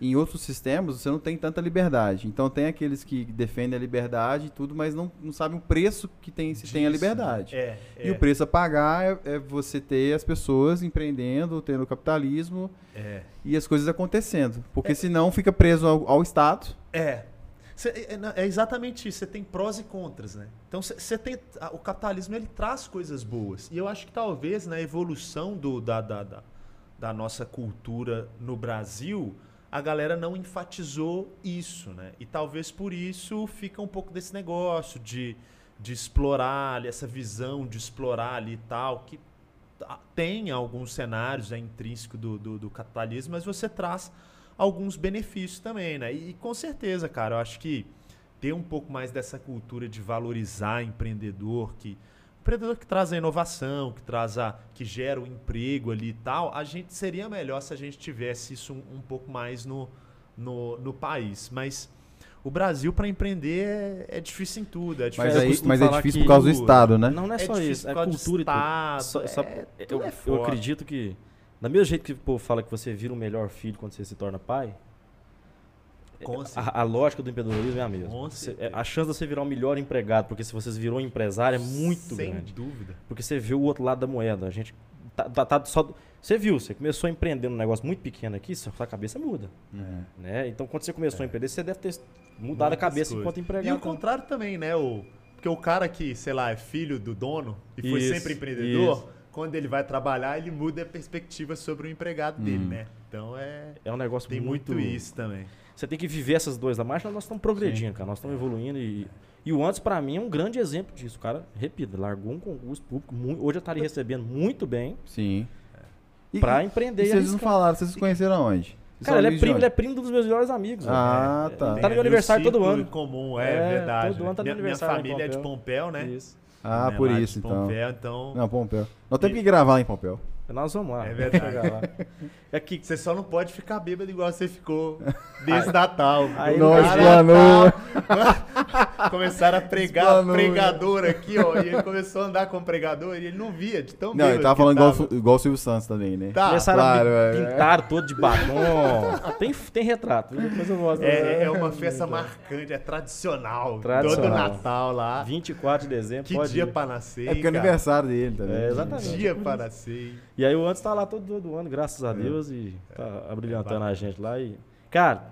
Em outros sistemas, você não tem tanta liberdade. Então, tem aqueles que defendem a liberdade e tudo, mas não, não sabem o preço que tem, se tem a Disso, liberdade. É, E é, o preço a pagar é, é você ter as pessoas empreendendo, tendo capitalismo é. e as coisas acontecendo. Porque senão fica preso ao, ao Estado. É. Cê- é, é- é exatamente isso. Você tem prós e contras, né? Então você tem o capitalismo ele traz coisas boas e eu acho que talvez na evolução do, da, da, da, da nossa cultura no Brasil a galera não enfatizou isso, né? E talvez por isso fica um pouco desse negócio de, de explorar ali, essa visão de explorar ali e tal que tem alguns cenários é intrínseco do, do, do capitalismo, mas você traz alguns benefícios também, né? E, com certeza, cara, eu acho que ter um pouco mais dessa cultura de valorizar empreendedor, que empreendedor que traz a inovação, que traz a que gera o emprego ali e tal, a gente seria melhor se a gente tivesse isso um, um pouco mais no, no, no país, mas o Brasil para empreender é, é difícil em tudo, é difícil. Mas, eu aí, mas é falar difícil por causa do Estado, né? Não, não é, só isso, por é cultura e tudo. Estado, Só- só- é, eu, tudo é eu acredito que, da mesma jeito que o povo fala que você vira o melhor filho quando você se torna pai. A, a lógica do empreendedorismo é a mesma. Certeza. a chance de você virar o melhor empregado, porque se você virou empresário, é muito Sem grande. dúvida. Porque você vê o outro lado da moeda. A gente tá, tá- tá só. Você viu, você começou a empreender um negócio muito pequeno aqui, sua cabeça muda. Né? Então, quando você começou a empreender, você deve ter mudado a Muitas cabeça coisas. enquanto E empregado. o contrário também, né? O, porque o cara que, sei lá, é filho do dono e foi Isso, sempre empreendedor, isso. quando ele vai trabalhar, ele muda a perspectiva sobre o empregado dele, né? Então é. É um negócio Tem muito, isso também. Você tem que viver essas duas da marcha, nós estamos progredindo, cara. Nós estamos evoluindo e. E o antes, pra mim, é um grande exemplo disso. O cara, repito, largou um concurso público. mui- hoje eu estaria recebendo muito bem Sim. Pra e empreender. e vocês não falaram, vocês se conheceram aonde? Vocês Cara, ele é, primo, onde? ele é primo dos meus melhores amigos. Ah, É, tá. Tá no meu aniversário todo ano. em comum, é, É, verdade. todo ano tá no minha, minha aniversário em família é de Pompéu. Pompéu, né? Isso. Ah, Né, por isso, então. Pompéu, então. Não, Pompeu. Nós temos que gravar lá em Pompeu. Nós vamos lá. É verdade. É que Você só não pode ficar bêbado igual você ficou nesse Natal. aí No Nós Natal, planou. Começaram a pregar Explanou, pregador aqui, ó. E ele começou a andar com pregador e ele não via de tão Não, bêbado ele tava falando igual, tava. o- igual o Silvio Santos também, né? Tá, começaram claro, a é, me é. pintar todo de batom. tem, tem retrato. Depois eu mostro. É, é uma festa marcante, é tradicional. Tradicional. Todo Natal lá. 24 de dezembro. Que pode dia ir. pra nascer. É porque é aniversário dele também. É, exatamente. Dia pra nascer. E aí o antes tá lá todo, todo ano, graças a Deus, e tá abrilhantando a gente lá. E, cara,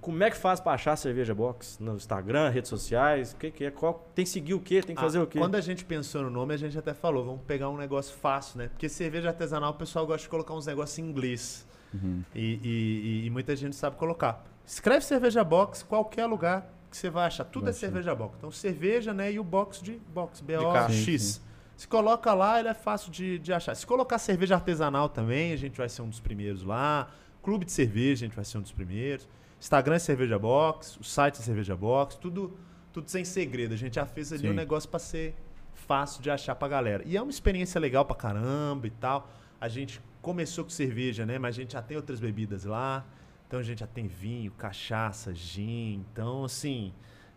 como é que faz pra achar a cerveja box? No Instagram, redes sociais? O que, que é? Qual, tem que seguir o quê? Tem que fazer Ah, o quê? Quando a gente pensou no nome, a gente até falou, vamos pegar um negócio fácil, né? Porque cerveja artesanal, o pessoal gosta de colocar uns negócios em inglês. Uhum. E, e- e- muita gente sabe colocar. Escreve cerveja box, qualquer lugar que você vai achar. Tudo Vai é achar. cerveja box. Então, cerveja, né? E o box de box. B-O-X. Se coloca lá, ele é fácil de, de achar. Se colocar cerveja artesanal também, a gente vai ser um dos primeiros lá. Clube de cerveja, a gente vai ser um dos primeiros. Instagram é cerveja box, o site é cerveja box, tudo, tudo sem segredo. A gente já fez ali Sim. um negócio pra ser fácil de achar pra galera. E é uma experiência legal pra caramba e tal. A gente começou com cerveja, né? Mas a gente já tem outras bebidas lá. Então a gente já tem vinho, cachaça, gin. Então, assim,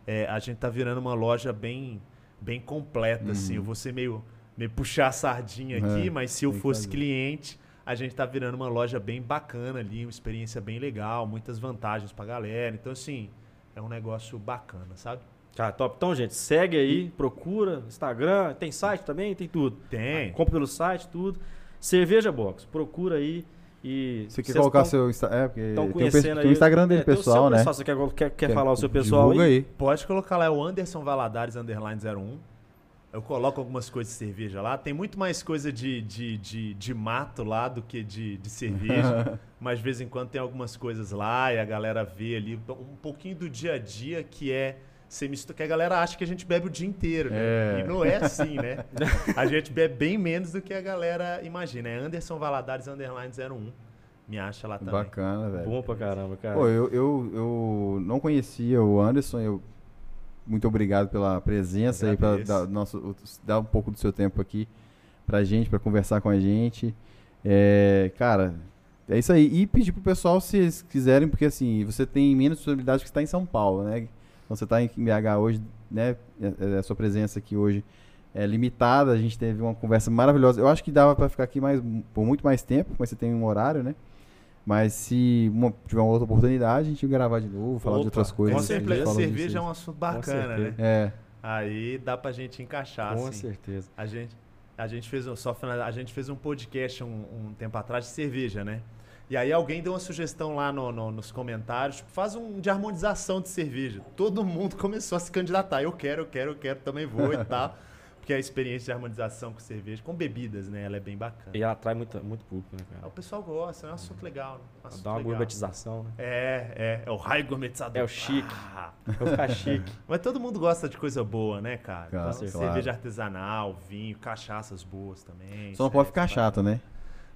é, a gente tá virando uma loja bem, bem completa, assim. Eu vou ser meio, meio puxar a sardinha aqui, É, mas se eu fosse fazer. cliente, a gente tá virando uma loja bem bacana ali, uma experiência bem legal, muitas vantagens pra galera. Então, assim, é um negócio bacana, sabe? Cara, top. Então, gente, segue aí, procura, Instagram, tem site também, tem tudo. Tem. Compra pelo site, tudo. Cerveja Box, procura aí e... Você quer colocar tão- seu Instagram? É, porque tem, conhecendo aí. o Instagram dele, É, tem o seu pessoal, né? pessoal. Você quer, quer, quer falar o seu pessoal aí? aí. Pode colocar lá, é o Anderson Valadares Underline 01. Eu coloco algumas coisas de cerveja lá. Tem muito mais coisa de, de, de, de mato lá do que de, de cerveja. mas de vez em quando tem algumas coisas lá e a galera vê ali um pouquinho do dia a dia que é. Você mistura, que a galera acha que a gente bebe o dia inteiro, né? É. E não é assim, né? A gente bebe bem menos do que a galera imagina. É Anderson Valadares Underline 01 Me acha lá também. Bacana, velho. Bom pra caramba, cara. Pô, eu, eu, eu não conhecia o Anderson, eu muito obrigado pela presença e para dar, nosso, dar um pouco do seu tempo aqui pra gente, pra conversar com a gente. É, cara, é isso aí. E pedir pro pessoal se eles quiserem, porque assim, você tem menos possibilidade que está em São Paulo, né? Então você tá em BH hoje, né? é- é A sua presença aqui hoje é limitada. A gente teve uma conversa maravilhosa. Eu acho que dava pra ficar aqui mais, por muito mais tempo, mas você tem um horário, né? Mas se uma- tiver uma outra oportunidade, a gente vai gravar de novo, falar de Opa, outras com coisas. Com certeza, cerveja é um assunto bacana, né? É, Aí dá pra gente encaixar, Com assim. certeza. A gente, a gente fez um, só a gente fez um podcast um, um tempo atrás de cerveja, né? E aí alguém deu uma sugestão lá no- no- nos comentários, tipo, faz um de harmonização de cerveja. Todo mundo começou a se candidatar. Eu quero, eu quero, eu quero, também vou e tal. Porque a experiência de harmonização com cerveja, com bebidas, né? Ela é bem bacana. E ela atrai muito, muito público, né, Ah, cara? O pessoal gosta, é um assunto legal, né? Um assunto Dá uma legal. gourmetização, né? É, é, é o raio gourmetizador. É o chique. Ah, Vai ficar chique. mas todo mundo gosta de coisa boa, né, cara? Claro, Então, claro. cerveja artesanal, vinho, cachaças boas também. só não pode ficar chato, né?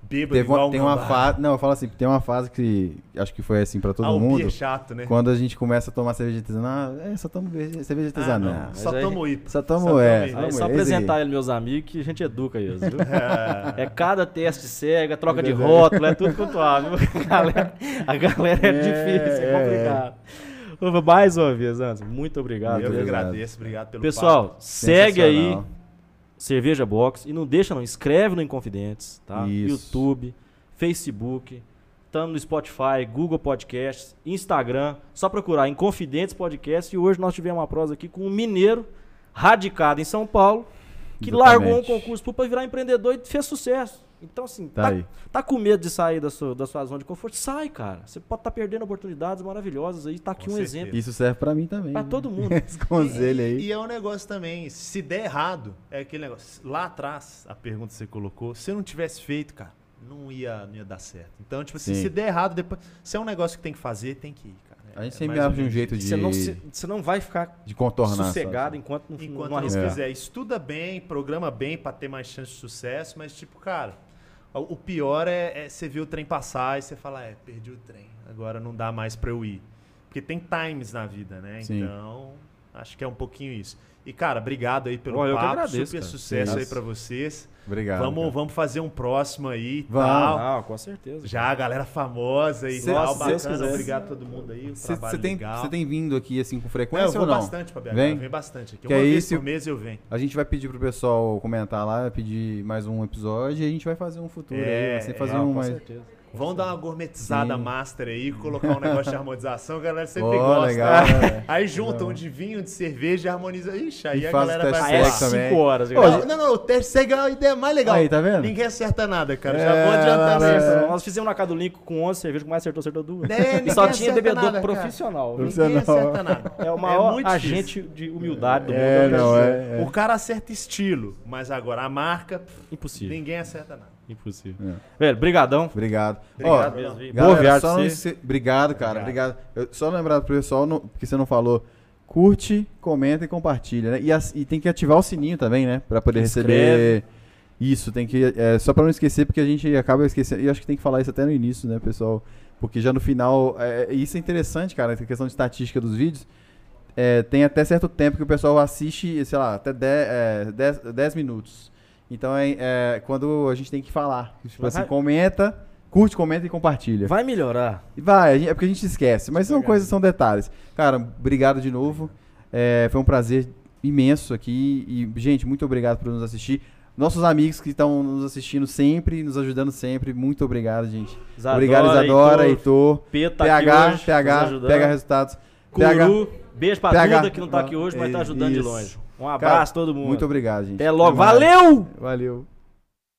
Bêbado Teve uma- igual um tem uma fase. Não, eu falo assim, tem uma fase que acho que foi assim pra todo ah, o mundo. Bia é chato, né? Quando a gente começa a tomar cerveja artesanal, é, só tomo cerveja Ah, artesanal. não. mas Só tomo IPA. Só tomo, Só é, tomo é só apresentar ele, meus amigos, que a gente educa eles, viu? É. É cada teste cega, troca de É rótulo, é tudo quanto há, viu? A galera, a galera é, É, difícil, é, é, complicado. Mais uma vez, Anderson, muito obrigado. Eu que agradeço, obrigado pelo Pessoal, papo. segue aí. Cerveja Box e não deixa não, escreve no Inconfidentes, tá? Isso. YouTube, Facebook, estamos no Spotify, Google Podcasts, Instagram, só procurar Inconfidentes Podcast e hoje nós tivemos uma prosa aqui com um mineiro radicado em São Paulo que Exatamente. largou um concurso para virar empreendedor e fez sucesso. Então assim, Tá tá, aí. tá com medo de sair da sua, da sua zona de conforto? Sai, cara. Você pode estar perdendo oportunidades maravilhosas aí, tá aqui Com um certeza. exemplo Isso serve pra mim também. para né? todo mundo. Esse conselho E, aí. e é um negócio também, se der errado, é aquele negócio. Lá atrás, a pergunta que você colocou, se eu não tivesse feito, cara, não ia, não ia dar certo. Então, tipo assim, Sim. se der errado, depois. Se é um negócio que tem que fazer, tem que ir, cara. É- A gente é sempre abre de um jeito de, Você não, se- você não vai ficar de contornar. sossegado sabe? enquanto não, Enquanto não não quiser, estuda bem, programa bem pra ter mais chance de sucesso, mas tipo, cara, o pior é, é você ver o trem passar e você falar, é, perdi o trem, agora não dá mais pra eu ir. Porque tem times na vida, né? Sim. Então, acho que é um pouquinho isso. E, cara, obrigado aí pelo Olha, papo, agradeço, super cara. sucesso Sim. aí pra vocês. Obrigado. vamos, cara. vamos fazer um próximo aí e Vamos. tal. Ah, com certeza. Já a galera famosa e Se- tal, bacana. quiser. Obrigado a todo mundo aí, Você tem, tem vindo aqui assim com É, eu frequência vou ou não? bastante pra BH, Vem? eu venho bastante aqui. Que Uma aí, vez se- por mês eu venho. A gente vai pedir pro pessoal comentar lá, pedir mais um episódio e a gente vai fazer um futuro É, aí. Você fazer é, um com mais. certeza. Vamos dar uma gourmetizada Sim. master aí, colocar um negócio de harmonização, a galera sempre Ó, gosta. legal, né? Aí juntam de vinho, de cerveja e harmoniza. Ixi, aí E a faz galera teste vai é falar. também. 5 horas. Galera. Não, não, não, o teste segue é a ideia mais legal. Aí, tá vendo? Ninguém acerta nada, cara. Já É, vou adiantar não, mesmo. é. Nós fizemos na casa do Link com 11 cervejas, que mais acertou, acertou duas. É, e só tinha bebedor nada, profissional. Ninguém acerta nada. É o maior muito agente de humildade do É, mundo. não, é. é. O cara acerta estilo, mas agora a marca, Impossível. ninguém acerta nada. Impossível. É. Velho, brigadão. Obrigado. Obrigado Ó, mesmo. Galera, Boa viagem só pra não você. se- Obrigado, cara. Obrigado. Eu, só lembrar pro pessoal, não- porque você não falou, curte, comenta e compartilha, né? E, as- e tem que ativar o sininho também, né? Pra poder Inscreve. receber. Isso, tem que. É, só pra não esquecer, porque a gente acaba esquecendo. E eu acho que tem que falar isso até no início, né, pessoal? Porque já no final. É, isso é interessante, cara, essa questão de estatística dos vídeos. É, tem até certo tempo que o pessoal assiste, sei lá, até 10 minutos. Então é, é quando a gente tem que falar. Tipo assim, comenta, curte, comenta e compartilha. Vai melhorar. Vai, é porque a gente esquece, mas são coisas, são detalhes. Cara, obrigado de novo. É, foi um prazer imenso aqui. E, gente, muito obrigado por nos assistir. Nossos amigos que estão nos assistindo sempre, nos ajudando sempre, muito obrigado, gente. Isadora, obrigado, Isadora, Heitor, Heitor, tá PH, hoje, PH, ajudando. PH Resultados. PH, Curu, beijo pra PH. Duda que não tá aqui hoje, mas tá ajudando de Isso. longe. Um abraço a todo mundo. muito obrigado, gente. Até logo. mais. Valeu! Valeu.